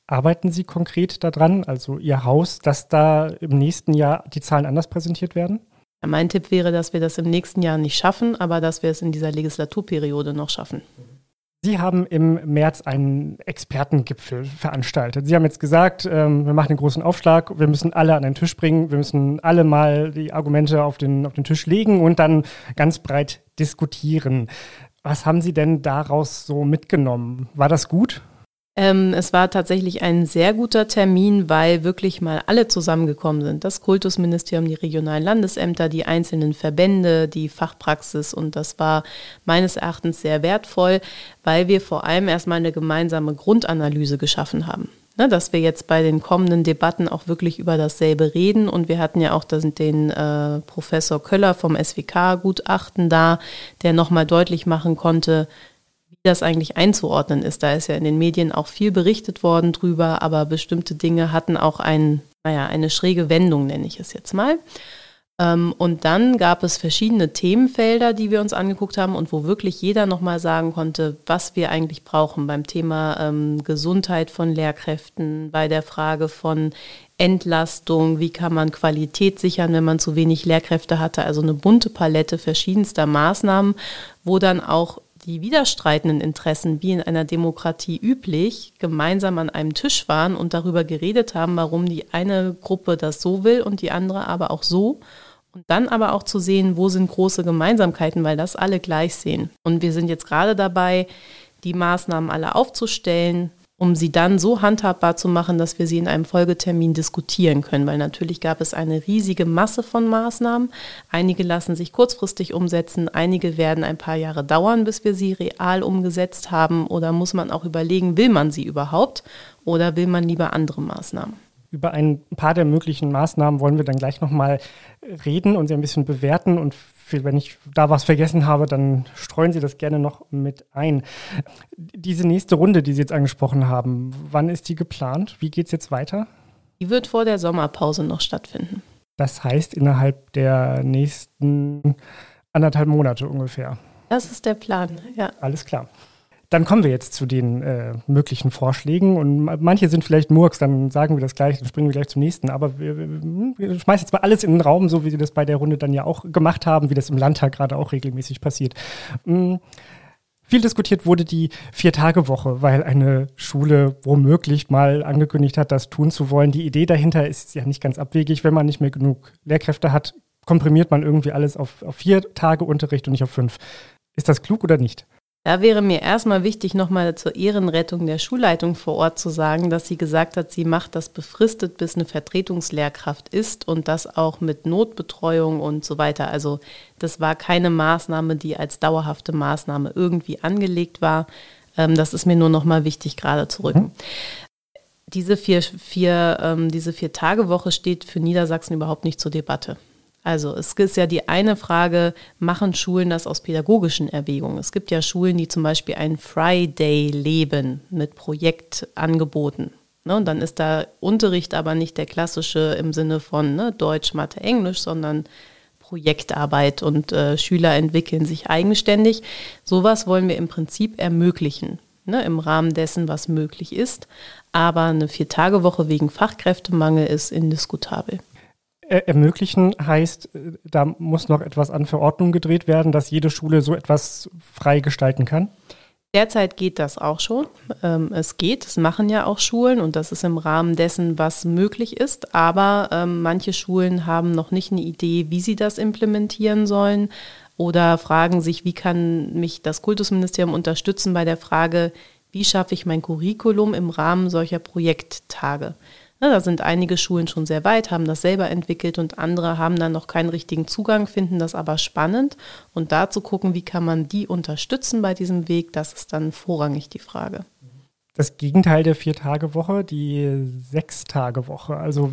Arbeiten Sie konkret daran, also Ihr Haus, dass da im nächsten Jahr die Zahlen anders präsentiert werden? Mein Tipp wäre, dass wir das im nächsten Jahr nicht schaffen, aber dass wir es in dieser Legislaturperiode noch schaffen. Sie haben im März einen Expertengipfel veranstaltet. Sie haben jetzt gesagt, ähm, wir machen den großen Aufschlag, wir müssen alle an den Tisch bringen, wir müssen alle mal die Argumente auf den, auf den Tisch legen und dann ganz breit diskutieren. Was haben Sie denn daraus so mitgenommen? War das gut? Ähm, es war tatsächlich ein sehr guter Termin, weil wirklich mal alle zusammengekommen sind. Das Kultusministerium, die regionalen Landesämter, die einzelnen Verbände, die Fachpraxis. Und das war meines Erachtens sehr wertvoll, weil wir vor allem erstmal eine gemeinsame Grundanalyse geschaffen haben. Ne, dass wir jetzt bei den kommenden Debatten auch wirklich über dasselbe reden. Und wir hatten ja auch den äh, Professor Köller vom SWK-Gutachten da, der nochmal deutlich machen konnte, das eigentlich einzuordnen ist. Da ist ja in den Medien auch viel berichtet worden drüber, aber bestimmte Dinge hatten auch ein, naja, eine schräge Wendung, nenne ich es jetzt mal. Ähm, und dann gab es verschiedene Themenfelder, die wir uns angeguckt haben und wo wirklich jeder nochmal sagen konnte, was wir eigentlich brauchen beim Thema ähm, Gesundheit von Lehrkräften, bei der Frage von Entlastung, wie kann man Qualität sichern, wenn man zu wenig Lehrkräfte hatte. Also eine bunte Palette verschiedenster Maßnahmen, wo dann auch die widerstreitenden Interessen, wie in einer Demokratie üblich, gemeinsam an einem Tisch waren und darüber geredet haben, warum die eine Gruppe das so will und die andere aber auch so. Und dann aber auch zu sehen, wo sind große Gemeinsamkeiten, weil das alle gleich sehen. Und wir sind jetzt gerade dabei, die Maßnahmen alle aufzustellen, um sie dann so handhabbar zu machen, dass wir sie in einem Folgetermin diskutieren können. Weil natürlich gab es eine riesige Masse von Maßnahmen. Einige lassen sich kurzfristig umsetzen, einige werden ein paar Jahre dauern, bis wir sie real umgesetzt haben. Oder muss man auch überlegen, will man sie überhaupt oder will man lieber andere Maßnahmen? Über ein paar der möglichen Maßnahmen wollen wir dann gleich nochmal reden und sie ein bisschen bewerten. Und wenn ich da was vergessen habe, dann streuen Sie das gerne noch mit ein. Diese nächste Runde, die Sie jetzt angesprochen haben, wann ist die geplant? Wie geht es jetzt weiter? Die wird vor der Sommerpause noch stattfinden. Das heißt innerhalb der nächsten anderthalb Monate ungefähr. Das ist der Plan, ja. Alles klar. Dann kommen wir jetzt zu den äh, möglichen Vorschlägen und manche sind vielleicht Murks, dann sagen wir das gleich, dann springen wir gleich zum nächsten. Aber wir, wir, schmeißen jetzt mal alles in den Raum, so wie Sie das bei der Runde dann ja auch gemacht haben, wie das im Landtag gerade auch regelmäßig passiert. Mhm. Viel diskutiert wurde die Vier-Tage-Woche, weil eine Schule womöglich mal angekündigt hat, das tun zu wollen. Die Idee dahinter ist ja nicht ganz abwegig. Wenn man nicht mehr genug Lehrkräfte hat, komprimiert man irgendwie alles auf, auf vier Tage Unterricht und nicht auf fünf. Ist das klug oder nicht? Da wäre mir erstmal wichtig, nochmal zur Ehrenrettung der Schulleitung vor Ort zu sagen, dass sie gesagt hat, sie macht das befristet, bis eine Vertretungslehrkraft ist und das auch mit Notbetreuung und so weiter. Also das war keine Maßnahme, die als dauerhafte Maßnahme irgendwie angelegt war. Ähm, das ist mir nur nochmal wichtig, gerade zu rücken. Mhm. Diese vier, vier, ähm, diese vier Tage Woche steht für Niedersachsen überhaupt nicht zur Debatte. Also es ist ja die eine Frage, machen Schulen das aus pädagogischen Erwägungen? Es gibt ja Schulen, die zum Beispiel ein Friday leben mit Projektangeboten. Ne, und dann ist da Unterricht aber nicht der klassische im Sinne von ne, Deutsch, Mathe, Englisch, sondern Projektarbeit und äh, Schüler entwickeln sich eigenständig. Sowas wollen wir im Prinzip ermöglichen, ne, im Rahmen dessen, was möglich ist. Aber eine Vier-Tage-Woche wegen Fachkräftemangel ist indiskutabel ermöglichen heißt, äh, da muss noch etwas an Verordnung gedreht werden, dass jede Schule so etwas frei gestalten kann? Derzeit geht das auch schon. Ähm, es geht, es machen ja auch Schulen und das ist im Rahmen dessen, was möglich ist. Aber ähm, manche Schulen haben noch nicht eine Idee, wie sie das implementieren sollen oder fragen sich, wie kann mich das Kultusministerium unterstützen bei der Frage, wie schaffe ich mein Curriculum im Rahmen solcher Projekttage. Ne, da sind einige Schulen schon sehr weit, haben das selber entwickelt und andere haben dann noch keinen richtigen Zugang, finden das aber spannend. Und da zu gucken, wie kann man die unterstützen bei diesem Weg, das ist dann vorrangig die Frage. Das Gegenteil der Vier-Tage-Woche, die Sechs-Tage-Woche. Also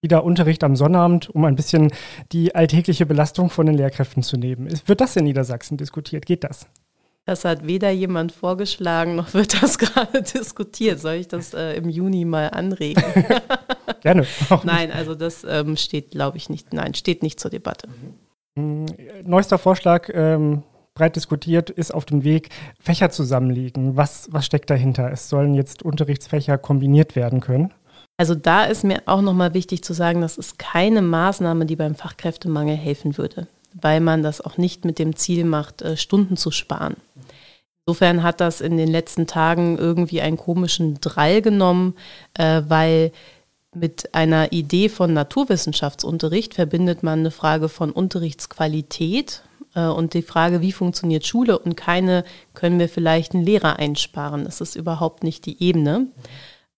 wieder Unterricht am Sonnabend, um ein bisschen die alltägliche Belastung von den Lehrkräften zu nehmen. Wird das in Niedersachsen diskutiert? Geht das? Das hat weder jemand vorgeschlagen, noch wird das gerade diskutiert. Soll ich das äh, im Juni mal anregen? Gerne. Nein, also das ähm, steht, glaube ich, nicht. Nein, steht nicht zur Debatte. Mhm. Neuester Vorschlag, ähm, breit diskutiert, ist auf dem Weg, Fächer zusammenlegen. Was, was steckt dahinter? Es sollen jetzt Unterrichtsfächer kombiniert werden können. Also da ist mir auch nochmal wichtig zu sagen, das ist keine Maßnahme, die beim Fachkräftemangel helfen würde weil man das auch nicht mit dem Ziel macht, äh, Stunden zu sparen. Insofern hat das in den letzten Tagen irgendwie einen komischen Drall genommen, äh, weil mit einer Idee von Naturwissenschaftsunterricht verbindet man eine Frage von Unterrichtsqualität äh, und die Frage, wie funktioniert Schule und keine, können wir vielleicht einen Lehrer einsparen. Das ist überhaupt nicht die Ebene.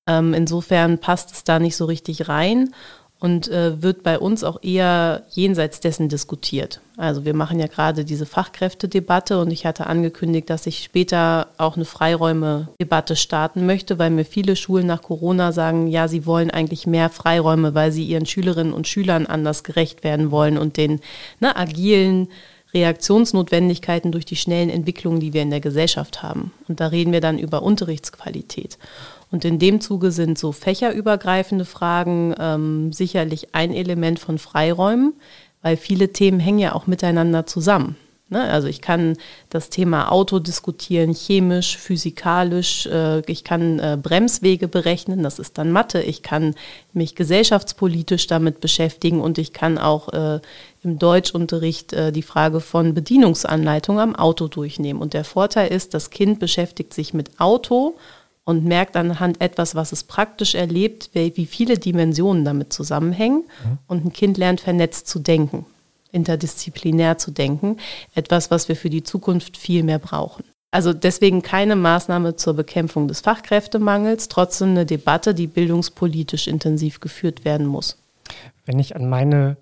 Ähm, insofern passt es da nicht so richtig rein und äh, wird bei uns auch eher jenseits dessen diskutiert. Also wir machen ja gerade diese Fachkräftedebatte und ich hatte angekündigt, dass ich später auch eine Freiräume-Debatte starten möchte, weil mir viele Schulen nach Corona sagen, ja, sie wollen eigentlich mehr Freiräume, weil sie ihren Schülerinnen und Schülern anders gerecht werden wollen und den ne, agilen Reaktionsnotwendigkeiten durch die schnellen Entwicklungen, die wir in der Gesellschaft haben. Und da reden wir dann über Unterrichtsqualität. Und in dem Zuge sind so fächerübergreifende Fragen ähm, sicherlich ein Element von Freiräumen, weil viele Themen hängen ja auch miteinander zusammen. Ne? Also ich kann das Thema Auto diskutieren, chemisch, physikalisch. Äh, ich kann äh, Bremswege berechnen, das ist dann Mathe. Ich kann mich gesellschaftspolitisch damit beschäftigen und ich kann auch äh, im Deutschunterricht äh, die Frage von Bedienungsanleitung am Auto durchnehmen. Und der Vorteil ist, das Kind beschäftigt sich mit Auto und merkt anhand etwas, was es praktisch erlebt, wie viele Dimensionen damit zusammenhängen. Mhm. Und ein Kind lernt vernetzt zu denken, interdisziplinär zu denken. Etwas, was wir für die Zukunft viel mehr brauchen. Also deswegen keine Maßnahme zur Bekämpfung des Fachkräftemangels, trotzdem eine Debatte, die bildungspolitisch intensiv geführt werden muss. Wenn ich an meine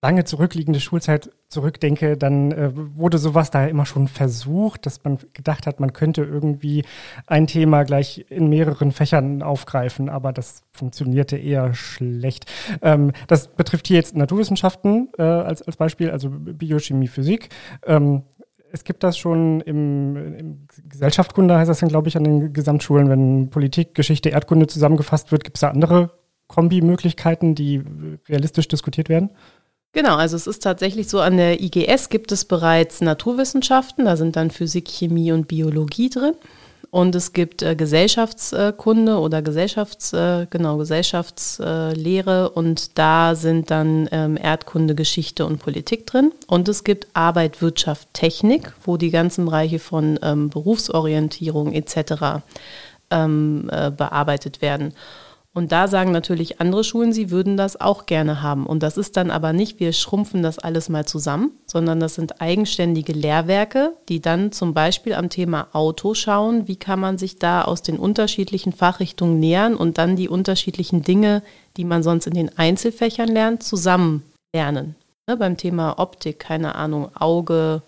lange zurückliegende Schulzeit zurückdenke, dann äh, wurde sowas da immer schon versucht, dass man gedacht hat, man könnte irgendwie ein Thema gleich in mehreren Fächern aufgreifen, aber das funktionierte eher schlecht. Ähm, das betrifft hier jetzt Naturwissenschaften äh, als, als Beispiel, also Biochemie, Physik. Ähm, es gibt das schon im, im Gesellschaftskunde, heißt das dann, glaube ich, an den Gesamtschulen, wenn Politik, Geschichte, Erdkunde zusammengefasst wird. Gibt es da andere Kombimöglichkeiten, die realistisch diskutiert werden? Genau, also es ist tatsächlich so, an der IGS gibt es bereits Naturwissenschaften, da sind dann Physik, Chemie und Biologie drin. Und es gibt äh, Gesellschaftskunde oder Gesellschafts, äh, genau, Gesellschaftslehre und da sind dann ähm, Erdkunde, Geschichte und Politik drin. Und es gibt Arbeit, Wirtschaft, Technik, wo die ganzen Bereiche von ähm, Berufsorientierung etc. Ähm, äh, bearbeitet werden. Und da sagen natürlich andere Schulen, sie würden das auch gerne haben. Und das ist dann aber nicht, wir schrumpfen das alles mal zusammen, sondern das sind eigenständige Lehrwerke, die dann zum Beispiel am Thema Auto schauen, wie kann man sich da aus den unterschiedlichen Fachrichtungen nähern und dann die unterschiedlichen Dinge, die man sonst in den Einzelfächern lernt, zusammen lernen. Ne, beim Thema Optik, keine Ahnung, Auge,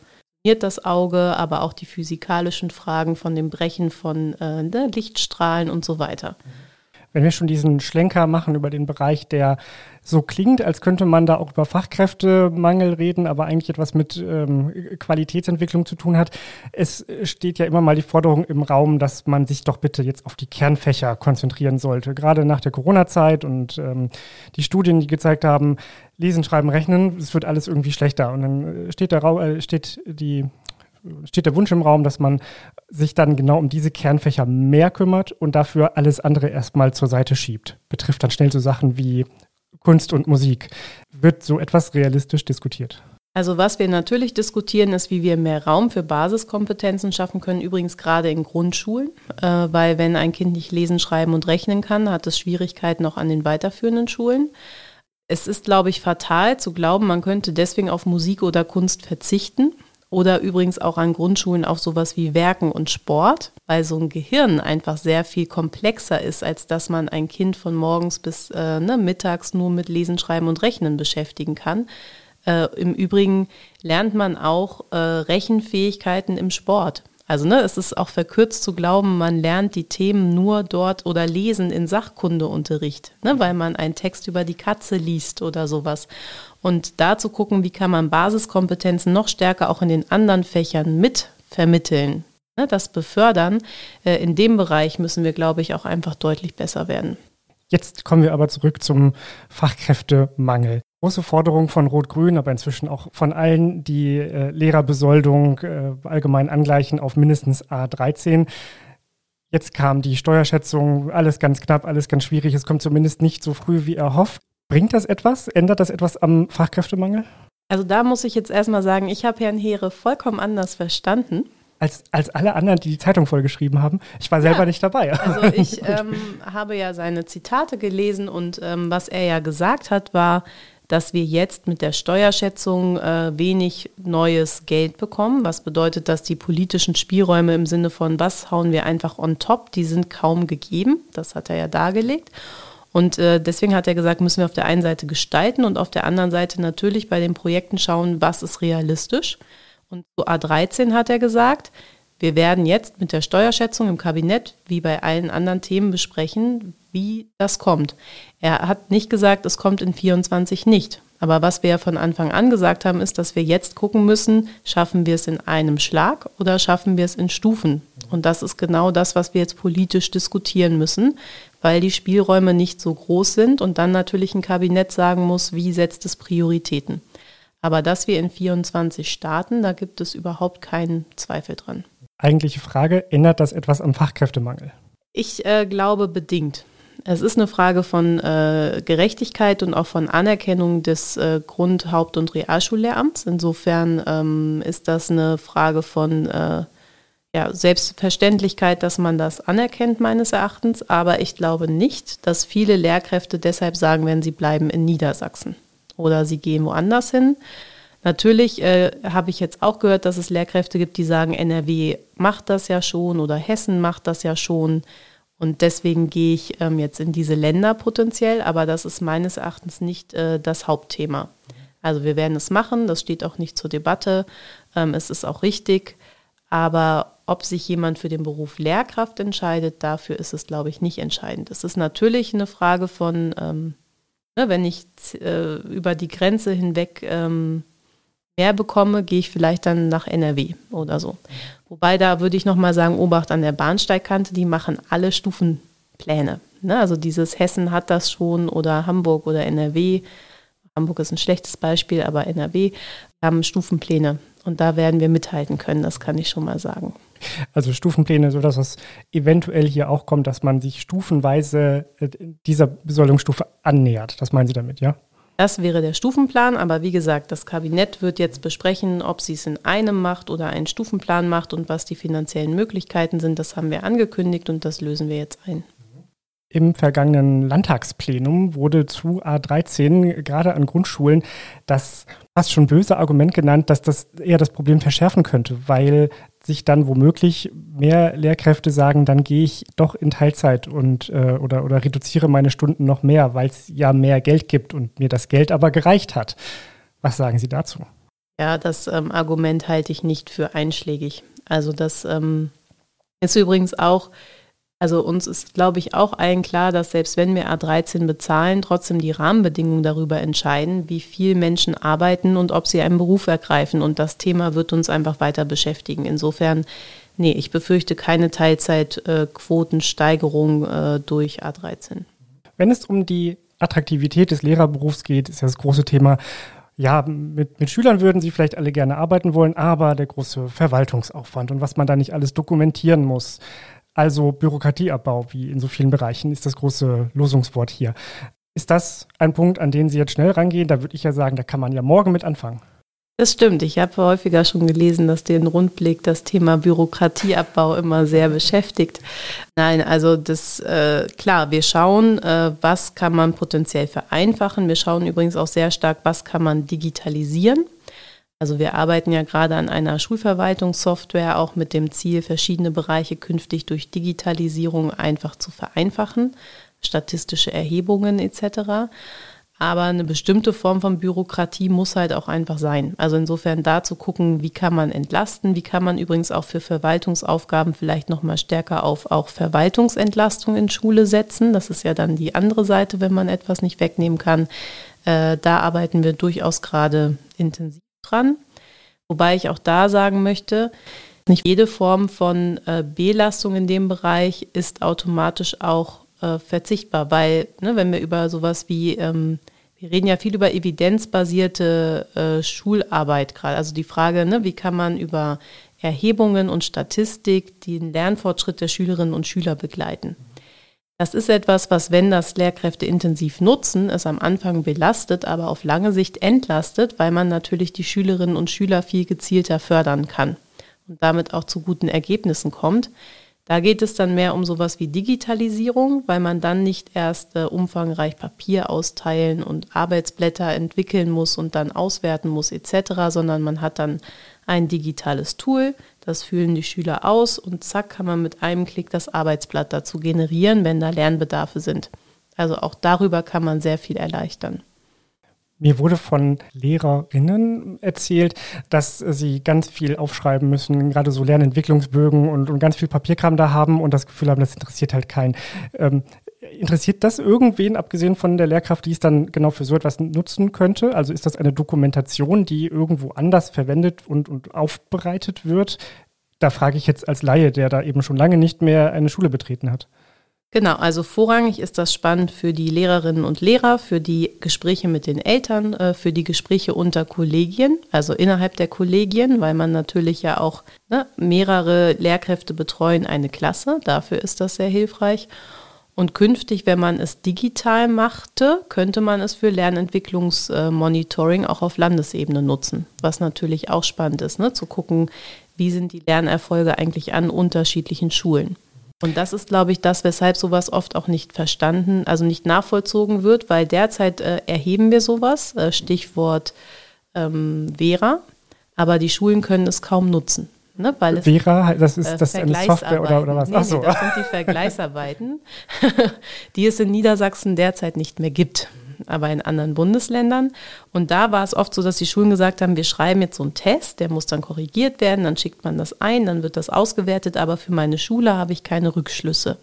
das Auge, aber auch die physikalischen Fragen von dem Brechen von äh, ne, Lichtstrahlen und so weiter. Mhm wenn wir schon diesen Schlenker machen über den Bereich, der so klingt, als könnte man da auch über Fachkräftemangel reden, aber eigentlich etwas mit ähm, Qualitätsentwicklung zu tun hat. Es steht ja immer mal die Forderung im Raum, dass man sich doch bitte jetzt auf die Kernfächer konzentrieren sollte. Gerade nach der Corona-Zeit und ähm, die Studien, die gezeigt haben, Lesen, Schreiben, Rechnen, es wird alles irgendwie schlechter. Und dann steht, der Raum, äh, steht die steht der Wunsch im Raum, dass man sich dann genau um diese Kernfächer mehr kümmert und dafür alles andere erstmal zur Seite schiebt. Betrifft dann schnell so Sachen wie Kunst und Musik. Wird so etwas realistisch diskutiert? Also was wir natürlich diskutieren, ist, wie wir mehr Raum für Basiskompetenzen schaffen können, übrigens gerade in Grundschulen, äh, weil wenn ein Kind nicht lesen, schreiben und rechnen kann, hat es Schwierigkeiten auch an den weiterführenden Schulen. Es ist, glaube ich, fatal zu glauben, man könnte deswegen auf Musik oder Kunst verzichten. Oder übrigens auch an Grundschulen auf sowas wie Werken und Sport, weil so ein Gehirn einfach sehr viel komplexer ist, als dass man ein Kind von morgens bis äh, ne, mittags nur mit Lesen, Schreiben und Rechnen beschäftigen kann. Äh, Im Übrigen lernt man auch äh, Rechenfähigkeiten im Sport. Also ne, es ist auch verkürzt zu glauben, man lernt die Themen nur dort oder lesen in Sachkundeunterricht, ne, weil man einen Text über die Katze liest oder sowas. Und da zu gucken, wie kann man Basiskompetenzen noch stärker auch in den anderen Fächern mit vermitteln, ne, das befördern. Äh, in dem Bereich müssen wir, glaube ich, auch einfach deutlich besser werden. Jetzt kommen wir aber zurück zum Fachkräftemangel. Große Forderung von Rot-Grün, aber inzwischen auch von allen, die äh, Lehrerbesoldung äh, allgemein angleichen auf mindestens A13. Jetzt kam die Steuerschätzung, alles ganz knapp, alles ganz schwierig. Es kommt zumindest nicht so früh wie erhofft. Bringt das etwas? Ändert das etwas am Fachkräftemangel? Also da muss ich jetzt erstmal sagen, ich habe Herrn Heere vollkommen anders verstanden. Als, als alle anderen, die die Zeitung vollgeschrieben haben. Ich war selber ja, nicht dabei. Also ich ähm, habe ja seine Zitate gelesen und ähm, was er ja gesagt hat, war, dass wir jetzt mit der Steuerschätzung äh, wenig neues Geld bekommen, was bedeutet, dass die politischen Spielräume im Sinne von, was hauen wir einfach on top, die sind kaum gegeben. Das hat er ja dargelegt. Und äh, deswegen hat er gesagt, müssen wir auf der einen Seite gestalten und auf der anderen Seite natürlich bei den Projekten schauen, was ist realistisch. Und zu A13 hat er gesagt, wir werden jetzt mit der Steuerschätzung im Kabinett, wie bei allen anderen Themen, besprechen, wie das kommt. Er hat nicht gesagt, es kommt in 24 nicht. Aber was wir ja von Anfang an gesagt haben, ist, dass wir jetzt gucken müssen, schaffen wir es in einem Schlag oder schaffen wir es in Stufen. Und das ist genau das, was wir jetzt politisch diskutieren müssen, weil die Spielräume nicht so groß sind und dann natürlich ein Kabinett sagen muss, wie setzt es Prioritäten. Aber dass wir in 24 starten, da gibt es überhaupt keinen Zweifel dran eigentliche Frage, ändert das etwas am Fachkräftemangel? Ich äh, glaube bedingt. Es ist eine Frage von äh, Gerechtigkeit und auch von Anerkennung des äh, Grund-, Haupt- und Realschullehramts. Insofern ähm, ist das eine Frage von äh, ja, Selbstverständlichkeit, dass man das anerkennt, meines Erachtens. Aber ich glaube nicht, dass viele Lehrkräfte deshalb sagen werden, sie bleiben in Niedersachsen oder sie gehen woanders hin. Natürlich äh, habe ich jetzt auch gehört, dass es Lehrkräfte gibt, die sagen, NRW macht das ja schon oder Hessen macht das ja schon. Und deswegen gehe ich ähm, jetzt in diese Länder potenziell, aber das ist meines Erachtens nicht äh, das Hauptthema. Also wir werden es machen, das steht auch nicht zur Debatte, ähm, es ist auch richtig, aber ob sich jemand für den Beruf Lehrkraft entscheidet, dafür ist es, glaube ich, nicht entscheidend. Es ist natürlich eine Frage von, ähm, ne, wenn ich äh, über die Grenze hinweg ähm, mehr bekomme, gehe ich vielleicht dann nach NRW oder so. Wobei da würde ich nochmal sagen, Obacht an der Bahnsteigkante, die machen alle Stufenpläne. Ne? Also dieses Hessen hat das schon oder Hamburg oder NRW. Hamburg ist ein schlechtes Beispiel, aber NRW haben Stufenpläne. Und da werden wir mithalten können, das kann ich schon mal sagen. Also Stufenpläne, sodass es eventuell hier auch kommt, dass man sich stufenweise äh, dieser Besoldungsstufe annähert. Das meinen Sie damit, ja? Das wäre der Stufenplan, aber wie gesagt, das Kabinett wird jetzt besprechen, ob sie es in einem macht oder einen Stufenplan macht und was die finanziellen Möglichkeiten sind. Das haben wir angekündigt und das lösen wir jetzt ein. Im vergangenen Landtagsplenum wurde zu A13 gerade an Grundschulen das fast schon böse Argument genannt, dass das eher das Problem verschärfen könnte, weil sich dann womöglich mehr Lehrkräfte sagen, dann gehe ich doch in Teilzeit und äh, oder, oder reduziere meine Stunden noch mehr, weil es ja mehr Geld gibt und mir das Geld aber gereicht hat. Was sagen Sie dazu? Ja, das ähm, Argument halte ich nicht für einschlägig. Also das ähm, ist übrigens auch also uns ist, glaube ich, auch allen klar, dass selbst wenn wir A13 bezahlen, trotzdem die Rahmenbedingungen darüber entscheiden, wie viel Menschen arbeiten und ob sie einen Beruf ergreifen. Und das Thema wird uns einfach weiter beschäftigen. Insofern, nee, ich befürchte keine Teilzeitquotensteigerung äh, durch A13. Wenn es um die Attraktivität des Lehrerberufs geht, ist ja das große Thema, ja, mit, mit Schülern würden sie vielleicht alle gerne arbeiten wollen, aber der große Verwaltungsaufwand und was man da nicht alles dokumentieren muss. Also Bürokratieabbau, wie in so vielen Bereichen, ist das große Losungswort hier. Ist das ein Punkt, an den Sie jetzt schnell rangehen? Da würde ich ja sagen, da kann man ja morgen mit anfangen. Das stimmt. Ich habe häufiger schon gelesen, dass den Rundblick das Thema Bürokratieabbau immer sehr beschäftigt. Nein, also das äh, klar, wir schauen, äh, was kann man potenziell vereinfachen. Wir schauen übrigens auch sehr stark, was kann man digitalisieren. Also wir arbeiten ja gerade an einer Schulverwaltungssoftware, auch mit dem Ziel, verschiedene Bereiche künftig durch Digitalisierung einfach zu vereinfachen, statistische Erhebungen etc. Aber eine bestimmte Form von Bürokratie muss halt auch einfach sein. Also insofern da zu gucken, wie kann man entlasten, wie kann man übrigens auch für Verwaltungsaufgaben vielleicht nochmal stärker auf auch Verwaltungsentlastung in Schule setzen. Das ist ja dann die andere Seite, wenn man etwas nicht wegnehmen kann. Äh, da arbeiten wir durchaus gerade intensiv dran. Wobei ich auch da sagen möchte, nicht jede Form von äh, Belastung in dem Bereich ist automatisch auch äh, verzichtbar, weil ne, wenn wir über sowas wie, ähm, wir reden ja viel über evidenzbasierte äh, Schularbeit gerade, also die Frage, ne, wie kann man über Erhebungen und Statistik den Lernfortschritt der Schülerinnen und Schüler begleiten. Das ist etwas, was, wenn das Lehrkräfte intensiv nutzen, es am Anfang belastet, aber auf lange Sicht entlastet, weil man natürlich die Schülerinnen und Schüler viel gezielter fördern kann und damit auch zu guten Ergebnissen kommt. Da geht es dann mehr um sowas wie Digitalisierung, weil man dann nicht erst äh, umfangreich Papier austeilen und Arbeitsblätter entwickeln muss und dann auswerten muss etc., sondern man hat dann ein digitales Tool, das fühlen die Schüler aus und zack kann man mit einem Klick das Arbeitsblatt dazu generieren, wenn da Lernbedarfe sind. Also auch darüber kann man sehr viel erleichtern. Mir wurde von Lehrerinnen erzählt, dass sie ganz viel aufschreiben müssen, gerade so Lernentwicklungsbögen und, und ganz viel Papierkram da haben und das Gefühl haben, das interessiert halt keinen. Ähm, interessiert das irgendwen, abgesehen von der Lehrkraft, die es dann genau für so etwas nutzen könnte? Also ist das eine Dokumentation, die irgendwo anders verwendet und, und aufbereitet wird? Da frage ich jetzt als Laie, der da eben schon lange nicht mehr eine Schule betreten hat. Genau, also vorrangig ist das spannend für die Lehrerinnen und Lehrer, für die Gespräche mit den Eltern, äh, für die Gespräche unter Kollegien, also innerhalb der Kollegien, weil man natürlich ja auch ne, mehrere Lehrkräfte betreuen eine Klasse. Dafür ist das sehr hilfreich. Und künftig, wenn man es digital machte, könnte man es für Lernentwicklungsmonitoring auch auf Landesebene nutzen, was natürlich auch spannend ist, ne? zu gucken, wie sind die Lernerfolge eigentlich an unterschiedlichen Schulen. Und das ist, glaube ich, das, weshalb sowas oft auch nicht verstanden, also nicht nachvollzogen wird, weil derzeit äh, erheben wir sowas, äh, Stichwort ähm, Vera, aber die Schulen können es kaum nutzen. Ne, weil es, Vera, das ist äh, das eine Software oder, oder was? Nee, Ach nee, das sind die Vergleichsarbeiten, die es in Niedersachsen derzeit nicht mehr gibt, aber in anderen Bundesländern. Und da war es oft so, dass die Schulen gesagt haben, wir schreiben jetzt so einen Test, der muss dann korrigiert werden, dann schickt man das ein, dann wird das ausgewertet, aber für meine Schule habe ich keine Rückschlüsse.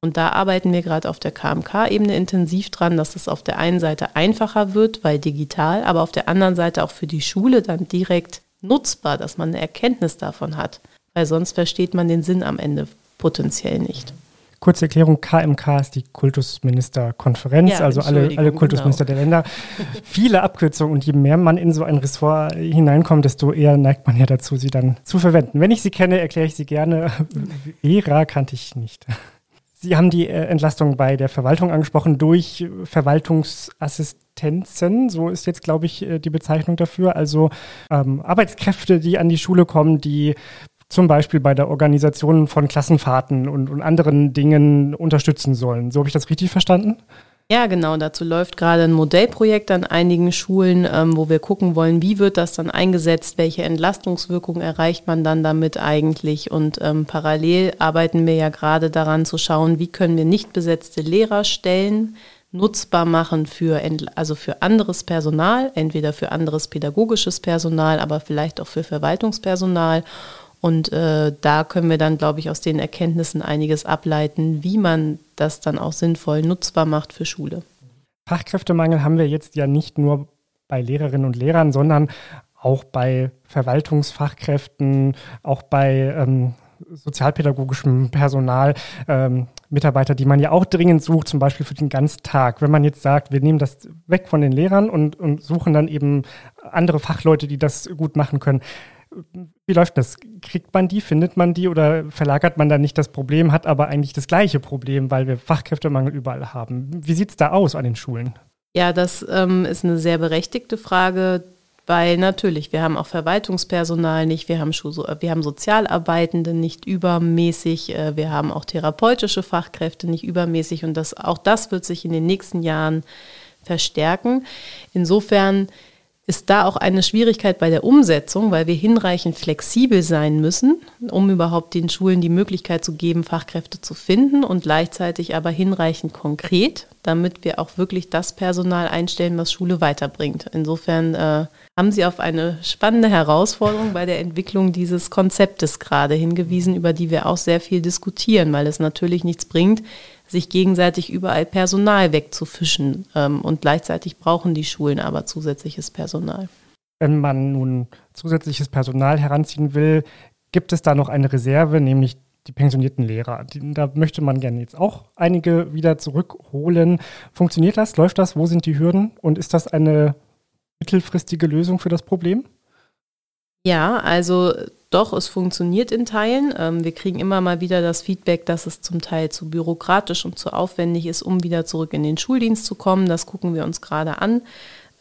Und da arbeiten wir gerade auf der KMK-Ebene intensiv dran, dass es auf der einen Seite einfacher wird, weil digital, aber auf der anderen Seite auch für die Schule dann direkt nutzbar, dass man eine Erkenntnis davon hat. Weil sonst versteht man den Sinn am Ende potenziell nicht. Kurze Erklärung, KMK ist die Kultusministerkonferenz, ja, also alle, alle Kultusminister genau. der Länder. Viele Abkürzungen und je mehr man in so ein Ressort hineinkommt, desto eher neigt man ja dazu, sie dann zu verwenden. Wenn ich sie kenne, erkläre ich sie gerne. Vera kannte ich nicht. Sie haben die äh, Entlastung bei der Verwaltung angesprochen durch Verwaltungsassistenzen. So ist jetzt, glaube ich, äh, die Bezeichnung dafür. Also ähm, Arbeitskräfte, die an die Schule kommen, die zum Beispiel bei der Organisation von Klassenfahrten und, und anderen Dingen unterstützen sollen. So habe ich das richtig verstanden? Ja, genau. Dazu läuft gerade ein Modellprojekt an einigen Schulen, ähm, wo wir gucken wollen, wie wird das dann eingesetzt, welche Entlastungswirkung erreicht man dann damit eigentlich. Und ähm, parallel arbeiten wir ja gerade daran zu schauen, wie können wir nicht besetzte Lehrerstellen nutzbar machen für, also für anderes Personal, entweder für anderes pädagogisches Personal, aber vielleicht auch für Verwaltungspersonal und äh, da können wir dann, glaube ich, aus den Erkenntnissen einiges ableiten, wie man das dann auch sinnvoll nutzbar macht für Schule. Fachkräftemangel haben wir jetzt ja nicht nur bei Lehrerinnen und Lehrern, sondern auch bei Verwaltungsfachkräften, auch bei ähm, sozialpädagogischem Personal, ähm, Mitarbeiter, die man ja auch dringend sucht, zum Beispiel für den ganzen Tag. Wenn man jetzt sagt, wir nehmen das weg von den Lehrern und, und suchen dann eben andere Fachleute, die das gut machen können, wie läuft das? Kriegt man die, findet man die oder verlagert man da nicht das Problem, hat aber eigentlich das gleiche Problem, weil wir Fachkräftemangel überall haben? Wie sieht es da aus an den Schulen? Ja, das ähm, ist eine sehr berechtigte Frage, weil natürlich, wir haben auch Verwaltungspersonal nicht, wir haben, wir haben Sozialarbeitende nicht übermäßig, äh, wir haben auch therapeutische Fachkräfte nicht übermäßig und das, auch das wird sich in den nächsten Jahren verstärken. Insofern ist da auch eine Schwierigkeit bei der Umsetzung, weil wir hinreichend flexibel sein müssen, um überhaupt den Schulen die Möglichkeit zu geben, Fachkräfte zu finden und gleichzeitig aber hinreichend konkret, damit wir auch wirklich das Personal einstellen, was Schule weiterbringt. Insofern äh, haben Sie auf eine spannende Herausforderung bei der Entwicklung dieses Konzeptes gerade hingewiesen, über die wir auch sehr viel diskutieren, weil es natürlich nichts bringt, sich gegenseitig überall Personal wegzufischen. Ähm, und gleichzeitig brauchen die Schulen aber zusätzliches Personal. Wenn man nun zusätzliches Personal heranziehen will, gibt es da noch eine Reserve, nämlich die pensionierten Lehrer. Die, da möchte man gerne jetzt auch einige wieder zurückholen. Funktioniert das? Läuft das? Wo sind die Hürden? Und ist das eine mittelfristige Lösung für das Problem? Ja, also doch, es funktioniert in Teilen. Ähm, wir kriegen immer mal wieder das Feedback, dass es zum Teil zu bürokratisch und zu aufwendig ist, um wieder zurück in den Schuldienst zu kommen. Das gucken wir uns gerade an.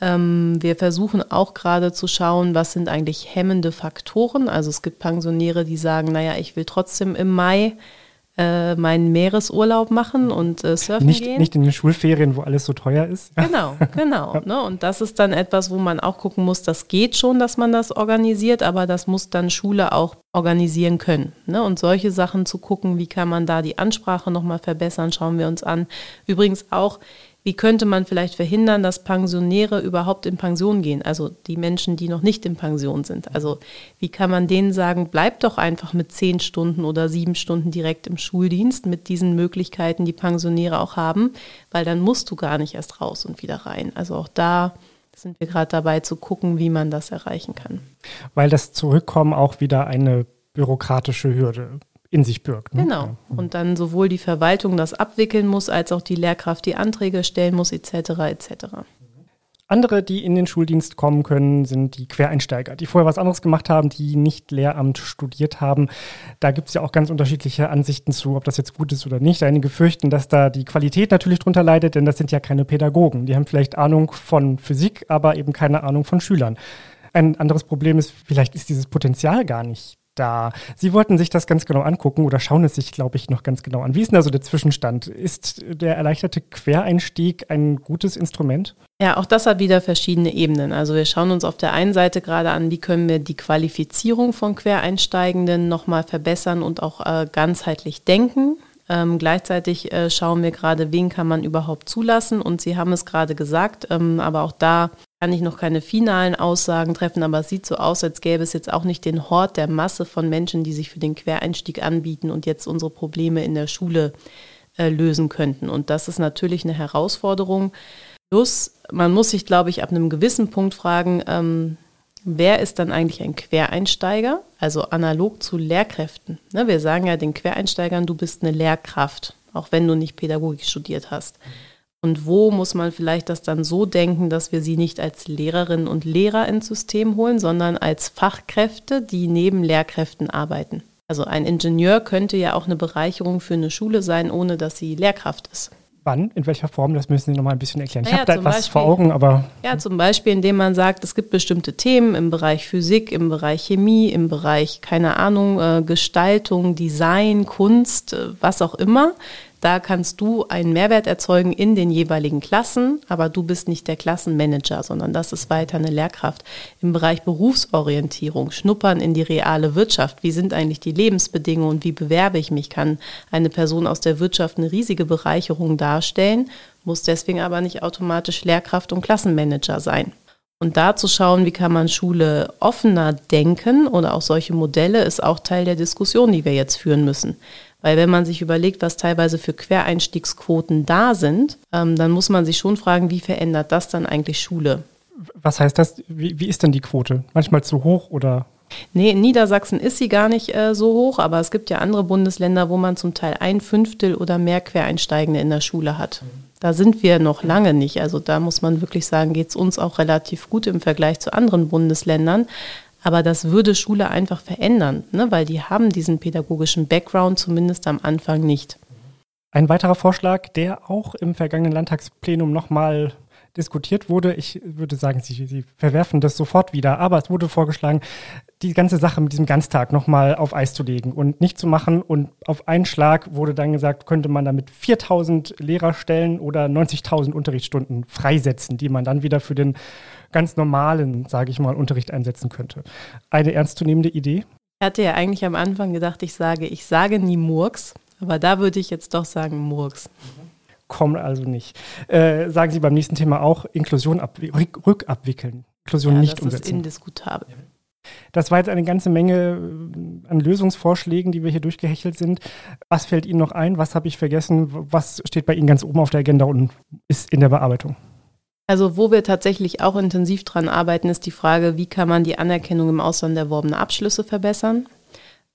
Ähm, wir versuchen auch gerade zu schauen, was sind eigentlich hemmende Faktoren. Also es gibt Pensionäre, die sagen, naja, ich will trotzdem im Mai äh, meinen Meeresurlaub machen und äh, surfen nicht, gehen. Nicht in den Schulferien, wo alles so teuer ist. Genau, genau. ne? Und das ist dann etwas, wo man auch gucken muss, das geht schon, dass man das organisiert, aber das muss dann Schule auch organisieren können. Ne? Und solche Sachen zu gucken, wie kann man da die Ansprache nochmal verbessern, schauen wir uns an. Übrigens auch, wie könnte man vielleicht verhindern, dass Pensionäre überhaupt in Pension gehen? Also die Menschen, die noch nicht in Pension sind. Also wie kann man denen sagen, bleib doch einfach mit zehn Stunden oder sieben Stunden direkt im Schuldienst mit diesen Möglichkeiten, die Pensionäre auch haben, weil dann musst du gar nicht erst raus und wieder rein. Also auch da sind wir gerade dabei zu gucken, wie man das erreichen kann. Weil das Zurückkommen auch wieder eine bürokratische Hürde in sich birgt. Ne? Genau. Und dann sowohl die Verwaltung das abwickeln muss, als auch die Lehrkraft die Anträge stellen muss, etc. etc. Andere, die in den Schuldienst kommen können, sind die Quereinsteiger, die vorher was anderes gemacht haben, die nicht Lehramt studiert haben. Da gibt es ja auch ganz unterschiedliche Ansichten zu, ob das jetzt gut ist oder nicht. Einige fürchten, dass da die Qualität natürlich drunter leidet, denn das sind ja keine Pädagogen. Die haben vielleicht Ahnung von Physik, aber eben keine Ahnung von Schülern. Ein anderes Problem ist, vielleicht ist dieses Potenzial gar nicht da. Sie wollten sich das ganz genau angucken oder schauen es sich, glaube ich, noch ganz genau an. Wie ist denn also der Zwischenstand? Ist der erleichterte Quereinstieg ein gutes Instrument? Ja, auch das hat wieder verschiedene Ebenen. Also wir schauen uns auf der einen Seite gerade an, wie können wir die Qualifizierung von Quereinsteigenden nochmal verbessern und auch äh, ganzheitlich denken. Ähm, gleichzeitig äh, schauen wir gerade, wen kann man überhaupt zulassen. Und Sie haben es gerade gesagt, ähm, aber auch da kann ich noch keine finalen Aussagen treffen, aber es sieht so aus, als gäbe es jetzt auch nicht den Hort der Masse von Menschen, die sich für den Quereinstieg anbieten und jetzt unsere Probleme in der Schule äh, lösen könnten. Und das ist natürlich eine Herausforderung. Plus, man muss sich, glaube ich, ab einem gewissen Punkt fragen, ähm, wer ist dann eigentlich ein Quereinsteiger? Also analog zu Lehrkräften. Ne, wir sagen ja den Quereinsteigern, du bist eine Lehrkraft, auch wenn du nicht Pädagogik studiert hast. Und wo muss man vielleicht das dann so denken, dass wir sie nicht als Lehrerinnen und Lehrer ins System holen, sondern als Fachkräfte, die neben Lehrkräften arbeiten? Also ein Ingenieur könnte ja auch eine Bereicherung für eine Schule sein, ohne dass sie Lehrkraft ist. Wann? In welcher Form? Das müssen Sie noch mal ein bisschen erklären. Ich naja, habe da etwas Beispiel, vor Augen, aber. Ja, zum Beispiel, indem man sagt, es gibt bestimmte Themen im Bereich Physik, im Bereich Chemie, im Bereich, keine Ahnung, äh, Gestaltung, Design, Kunst, äh, was auch immer, da kannst du einen Mehrwert erzeugen in den jeweiligen Klassen, aber du bist nicht der Klassenmanager, sondern das ist weiter eine Lehrkraft. Im Bereich Berufsorientierung, Schnuppern in die reale Wirtschaft. Wie sind eigentlich die Lebensbedingungen und wie bewerbe ich mich? Kann eine Person aus der Wirtschaft eine riesige Bereicherung darstellen, muss deswegen aber nicht automatisch Lehrkraft und Klassenmanager sein. Und da zu schauen, wie kann man Schule offener denken oder auch solche Modelle, ist auch Teil der Diskussion, die wir jetzt führen müssen. Weil wenn man sich überlegt, was teilweise für Quereinstiegsquoten da sind, ähm, dann muss man sich schon fragen, wie verändert das dann eigentlich Schule? Was heißt das? Wie, wie ist denn die Quote? Manchmal zu hoch oder? Nee, in Niedersachsen ist sie gar nicht äh, so hoch, aber es gibt ja andere Bundesländer, wo man zum Teil ein Fünftel oder mehr Quereinsteigende in der Schule hat. Da sind wir noch lange nicht. Also da muss man wirklich sagen, geht es uns auch relativ gut im Vergleich zu anderen Bundesländern. Aber das würde Schule einfach verändern, ne? weil die haben diesen pädagogischen Background zumindest am Anfang nicht. Ein weiterer Vorschlag, der auch im vergangenen Landtagsplenum nochmal diskutiert wurde. Ich würde sagen, Sie, Sie verwerfen das sofort wieder, aber es wurde vorgeschlagen, die ganze Sache mit diesem Ganztag nochmal auf Eis zu legen und nicht zu machen. Und auf einen Schlag wurde dann gesagt, könnte man damit 4000 Lehrerstellen oder 90.000 Unterrichtsstunden freisetzen, die man dann wieder für den ganz normalen, sage ich mal, Unterricht einsetzen könnte. Eine ernstzunehmende Idee? Ich hatte ja eigentlich am Anfang gedacht, ich sage, ich sage nie Murks, aber da würde ich jetzt doch sagen Murks. Kommt also nicht. Äh, sagen Sie beim nächsten Thema auch Inklusion rückabwickeln. Inklusion ja, nicht das umsetzen. Das ist indiskutabel. Das war jetzt eine ganze Menge äh, an Lösungsvorschlägen, die wir hier durchgehechelt sind. Was fällt Ihnen noch ein? Was habe ich vergessen? Was steht bei Ihnen ganz oben auf der Agenda und ist in der Bearbeitung? Also wo wir tatsächlich auch intensiv dran arbeiten, ist die Frage, wie kann man die Anerkennung im Ausland erworbener Abschlüsse verbessern?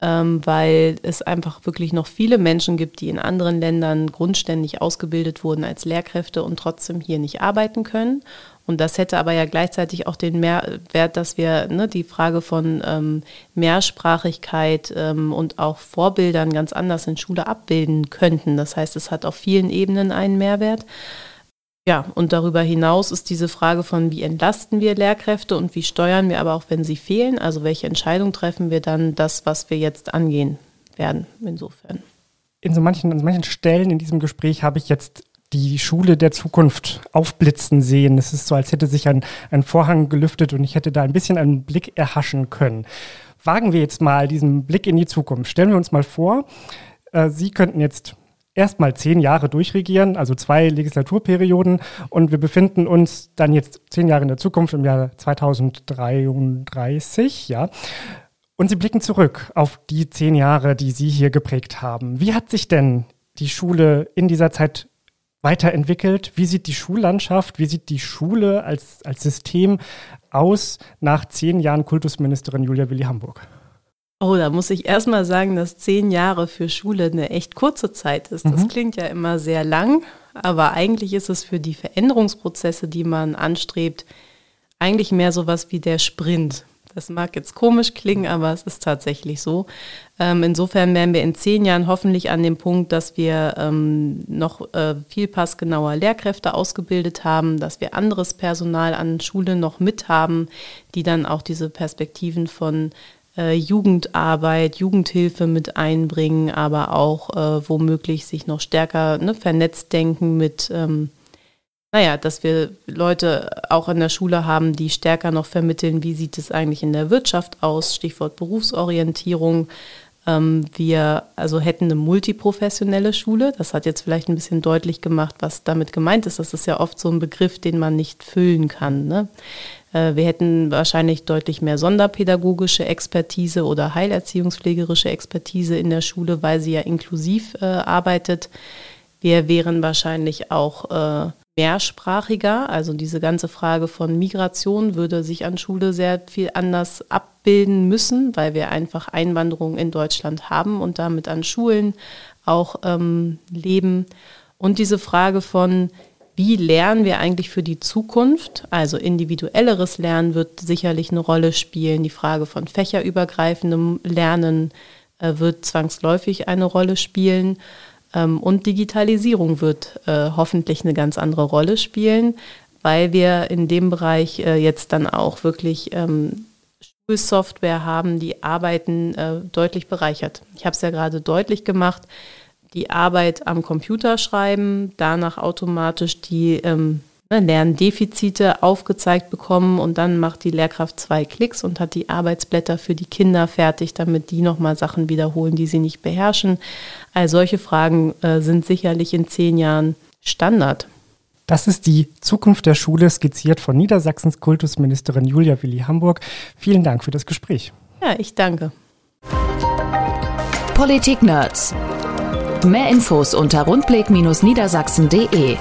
Ähm, weil es einfach wirklich noch viele Menschen gibt, die in anderen Ländern grundständig ausgebildet wurden als Lehrkräfte und trotzdem hier nicht arbeiten können. Und das hätte aber ja gleichzeitig auch den Mehrwert, dass wir ne, die Frage von ähm, Mehrsprachigkeit ähm, und auch Vorbildern ganz anders in Schule abbilden könnten. Das heißt, es hat auf vielen Ebenen einen Mehrwert. Ja, und darüber hinaus ist diese Frage von, wie entlasten wir Lehrkräfte und wie steuern wir aber auch, wenn sie fehlen, also welche Entscheidung treffen wir dann, das, was wir jetzt angehen werden, insofern. In so manchen, an manchen Stellen in diesem Gespräch habe ich jetzt die Schule der Zukunft aufblitzen sehen. Es ist so, als hätte sich ein, ein Vorhang gelüftet und ich hätte da ein bisschen einen Blick erhaschen können. Wagen wir jetzt mal diesen Blick in die Zukunft. Stellen wir uns mal vor, äh, Sie könnten jetzt erstmal zehn Jahre durchregieren, also zwei Legislaturperioden. Und wir befinden uns dann jetzt zehn Jahre in der Zukunft im Jahr 2033, ja. Und Sie blicken zurück auf die zehn Jahre, die Sie hier geprägt haben. Wie hat sich denn die Schule in dieser Zeit weiterentwickelt? Wie sieht die Schullandschaft, wie sieht die Schule als, als System aus nach zehn Jahren Kultusministerin Julia Willi Hamburg? Oh, da muss ich erstmal sagen, dass zehn Jahre für Schule eine echt kurze Zeit ist. Das mhm. klingt ja immer sehr lang, aber eigentlich ist es für die Veränderungsprozesse, die man anstrebt, eigentlich mehr sowas wie der Sprint. Das mag jetzt komisch klingen, aber es ist tatsächlich so. Ähm, insofern wären wir in zehn Jahren hoffentlich an dem Punkt, dass wir ähm, noch äh, viel passgenauer Lehrkräfte ausgebildet haben, dass wir anderes Personal an Schulen noch mit haben, die dann auch diese Perspektiven von äh, Jugendarbeit, Jugendhilfe mit einbringen, aber auch äh, womöglich sich noch stärker ne, vernetzt denken mit, ähm, naja, dass wir Leute auch in der Schule haben, die stärker noch vermitteln, wie sieht es eigentlich in der Wirtschaft aus, Stichwort Berufsorientierung. Ähm, wir also hätten eine multiprofessionelle Schule. Das hat jetzt vielleicht ein bisschen deutlich gemacht, was damit gemeint ist. Das ist ja oft so ein Begriff, den man nicht füllen kann. Ne? Äh, wir hätten wahrscheinlich deutlich mehr sonderpädagogische Expertise oder heilerziehungspflegerische Expertise in der Schule, weil sie ja inklusiv äh, arbeitet. Wir wären wahrscheinlich auch äh, mehrsprachiger. Also diese ganze Frage von Migration würde sich an Schule sehr viel anders abbilden müssen, weil wir einfach Einwanderung in Deutschland haben und damit an Schulen auch ähm, leben. Und diese Frage von, wie lernen wir eigentlich für die Zukunft? Also individuelleres Lernen wird sicherlich eine Rolle spielen. Die Frage von fächerübergreifendem Lernen äh, wird zwangsläufig eine Rolle spielen. Ähm, und Digitalisierung wird äh, hoffentlich eine ganz andere Rolle spielen, weil wir in dem Bereich äh, jetzt dann auch wirklich ähm, Schulsoftware haben, die Arbeiten äh, deutlich bereichert. Ich habe es ja gerade deutlich gemacht die Arbeit am Computer schreiben, danach automatisch die ähm, ne, Lerndefizite aufgezeigt bekommen und dann macht die Lehrkraft zwei Klicks und hat die Arbeitsblätter für die Kinder fertig, damit die nochmal Sachen wiederholen, die sie nicht beherrschen. All solche Fragen äh, sind sicherlich in zehn Jahren Standard. Das ist die Zukunft der Schule, skizziert von Niedersachsens Kultusministerin Julia Willi Hamburg. Vielen Dank für das Gespräch. Ja, ich danke. Politik Nerds. Mehr Infos unter rundblick-niedersachsen.de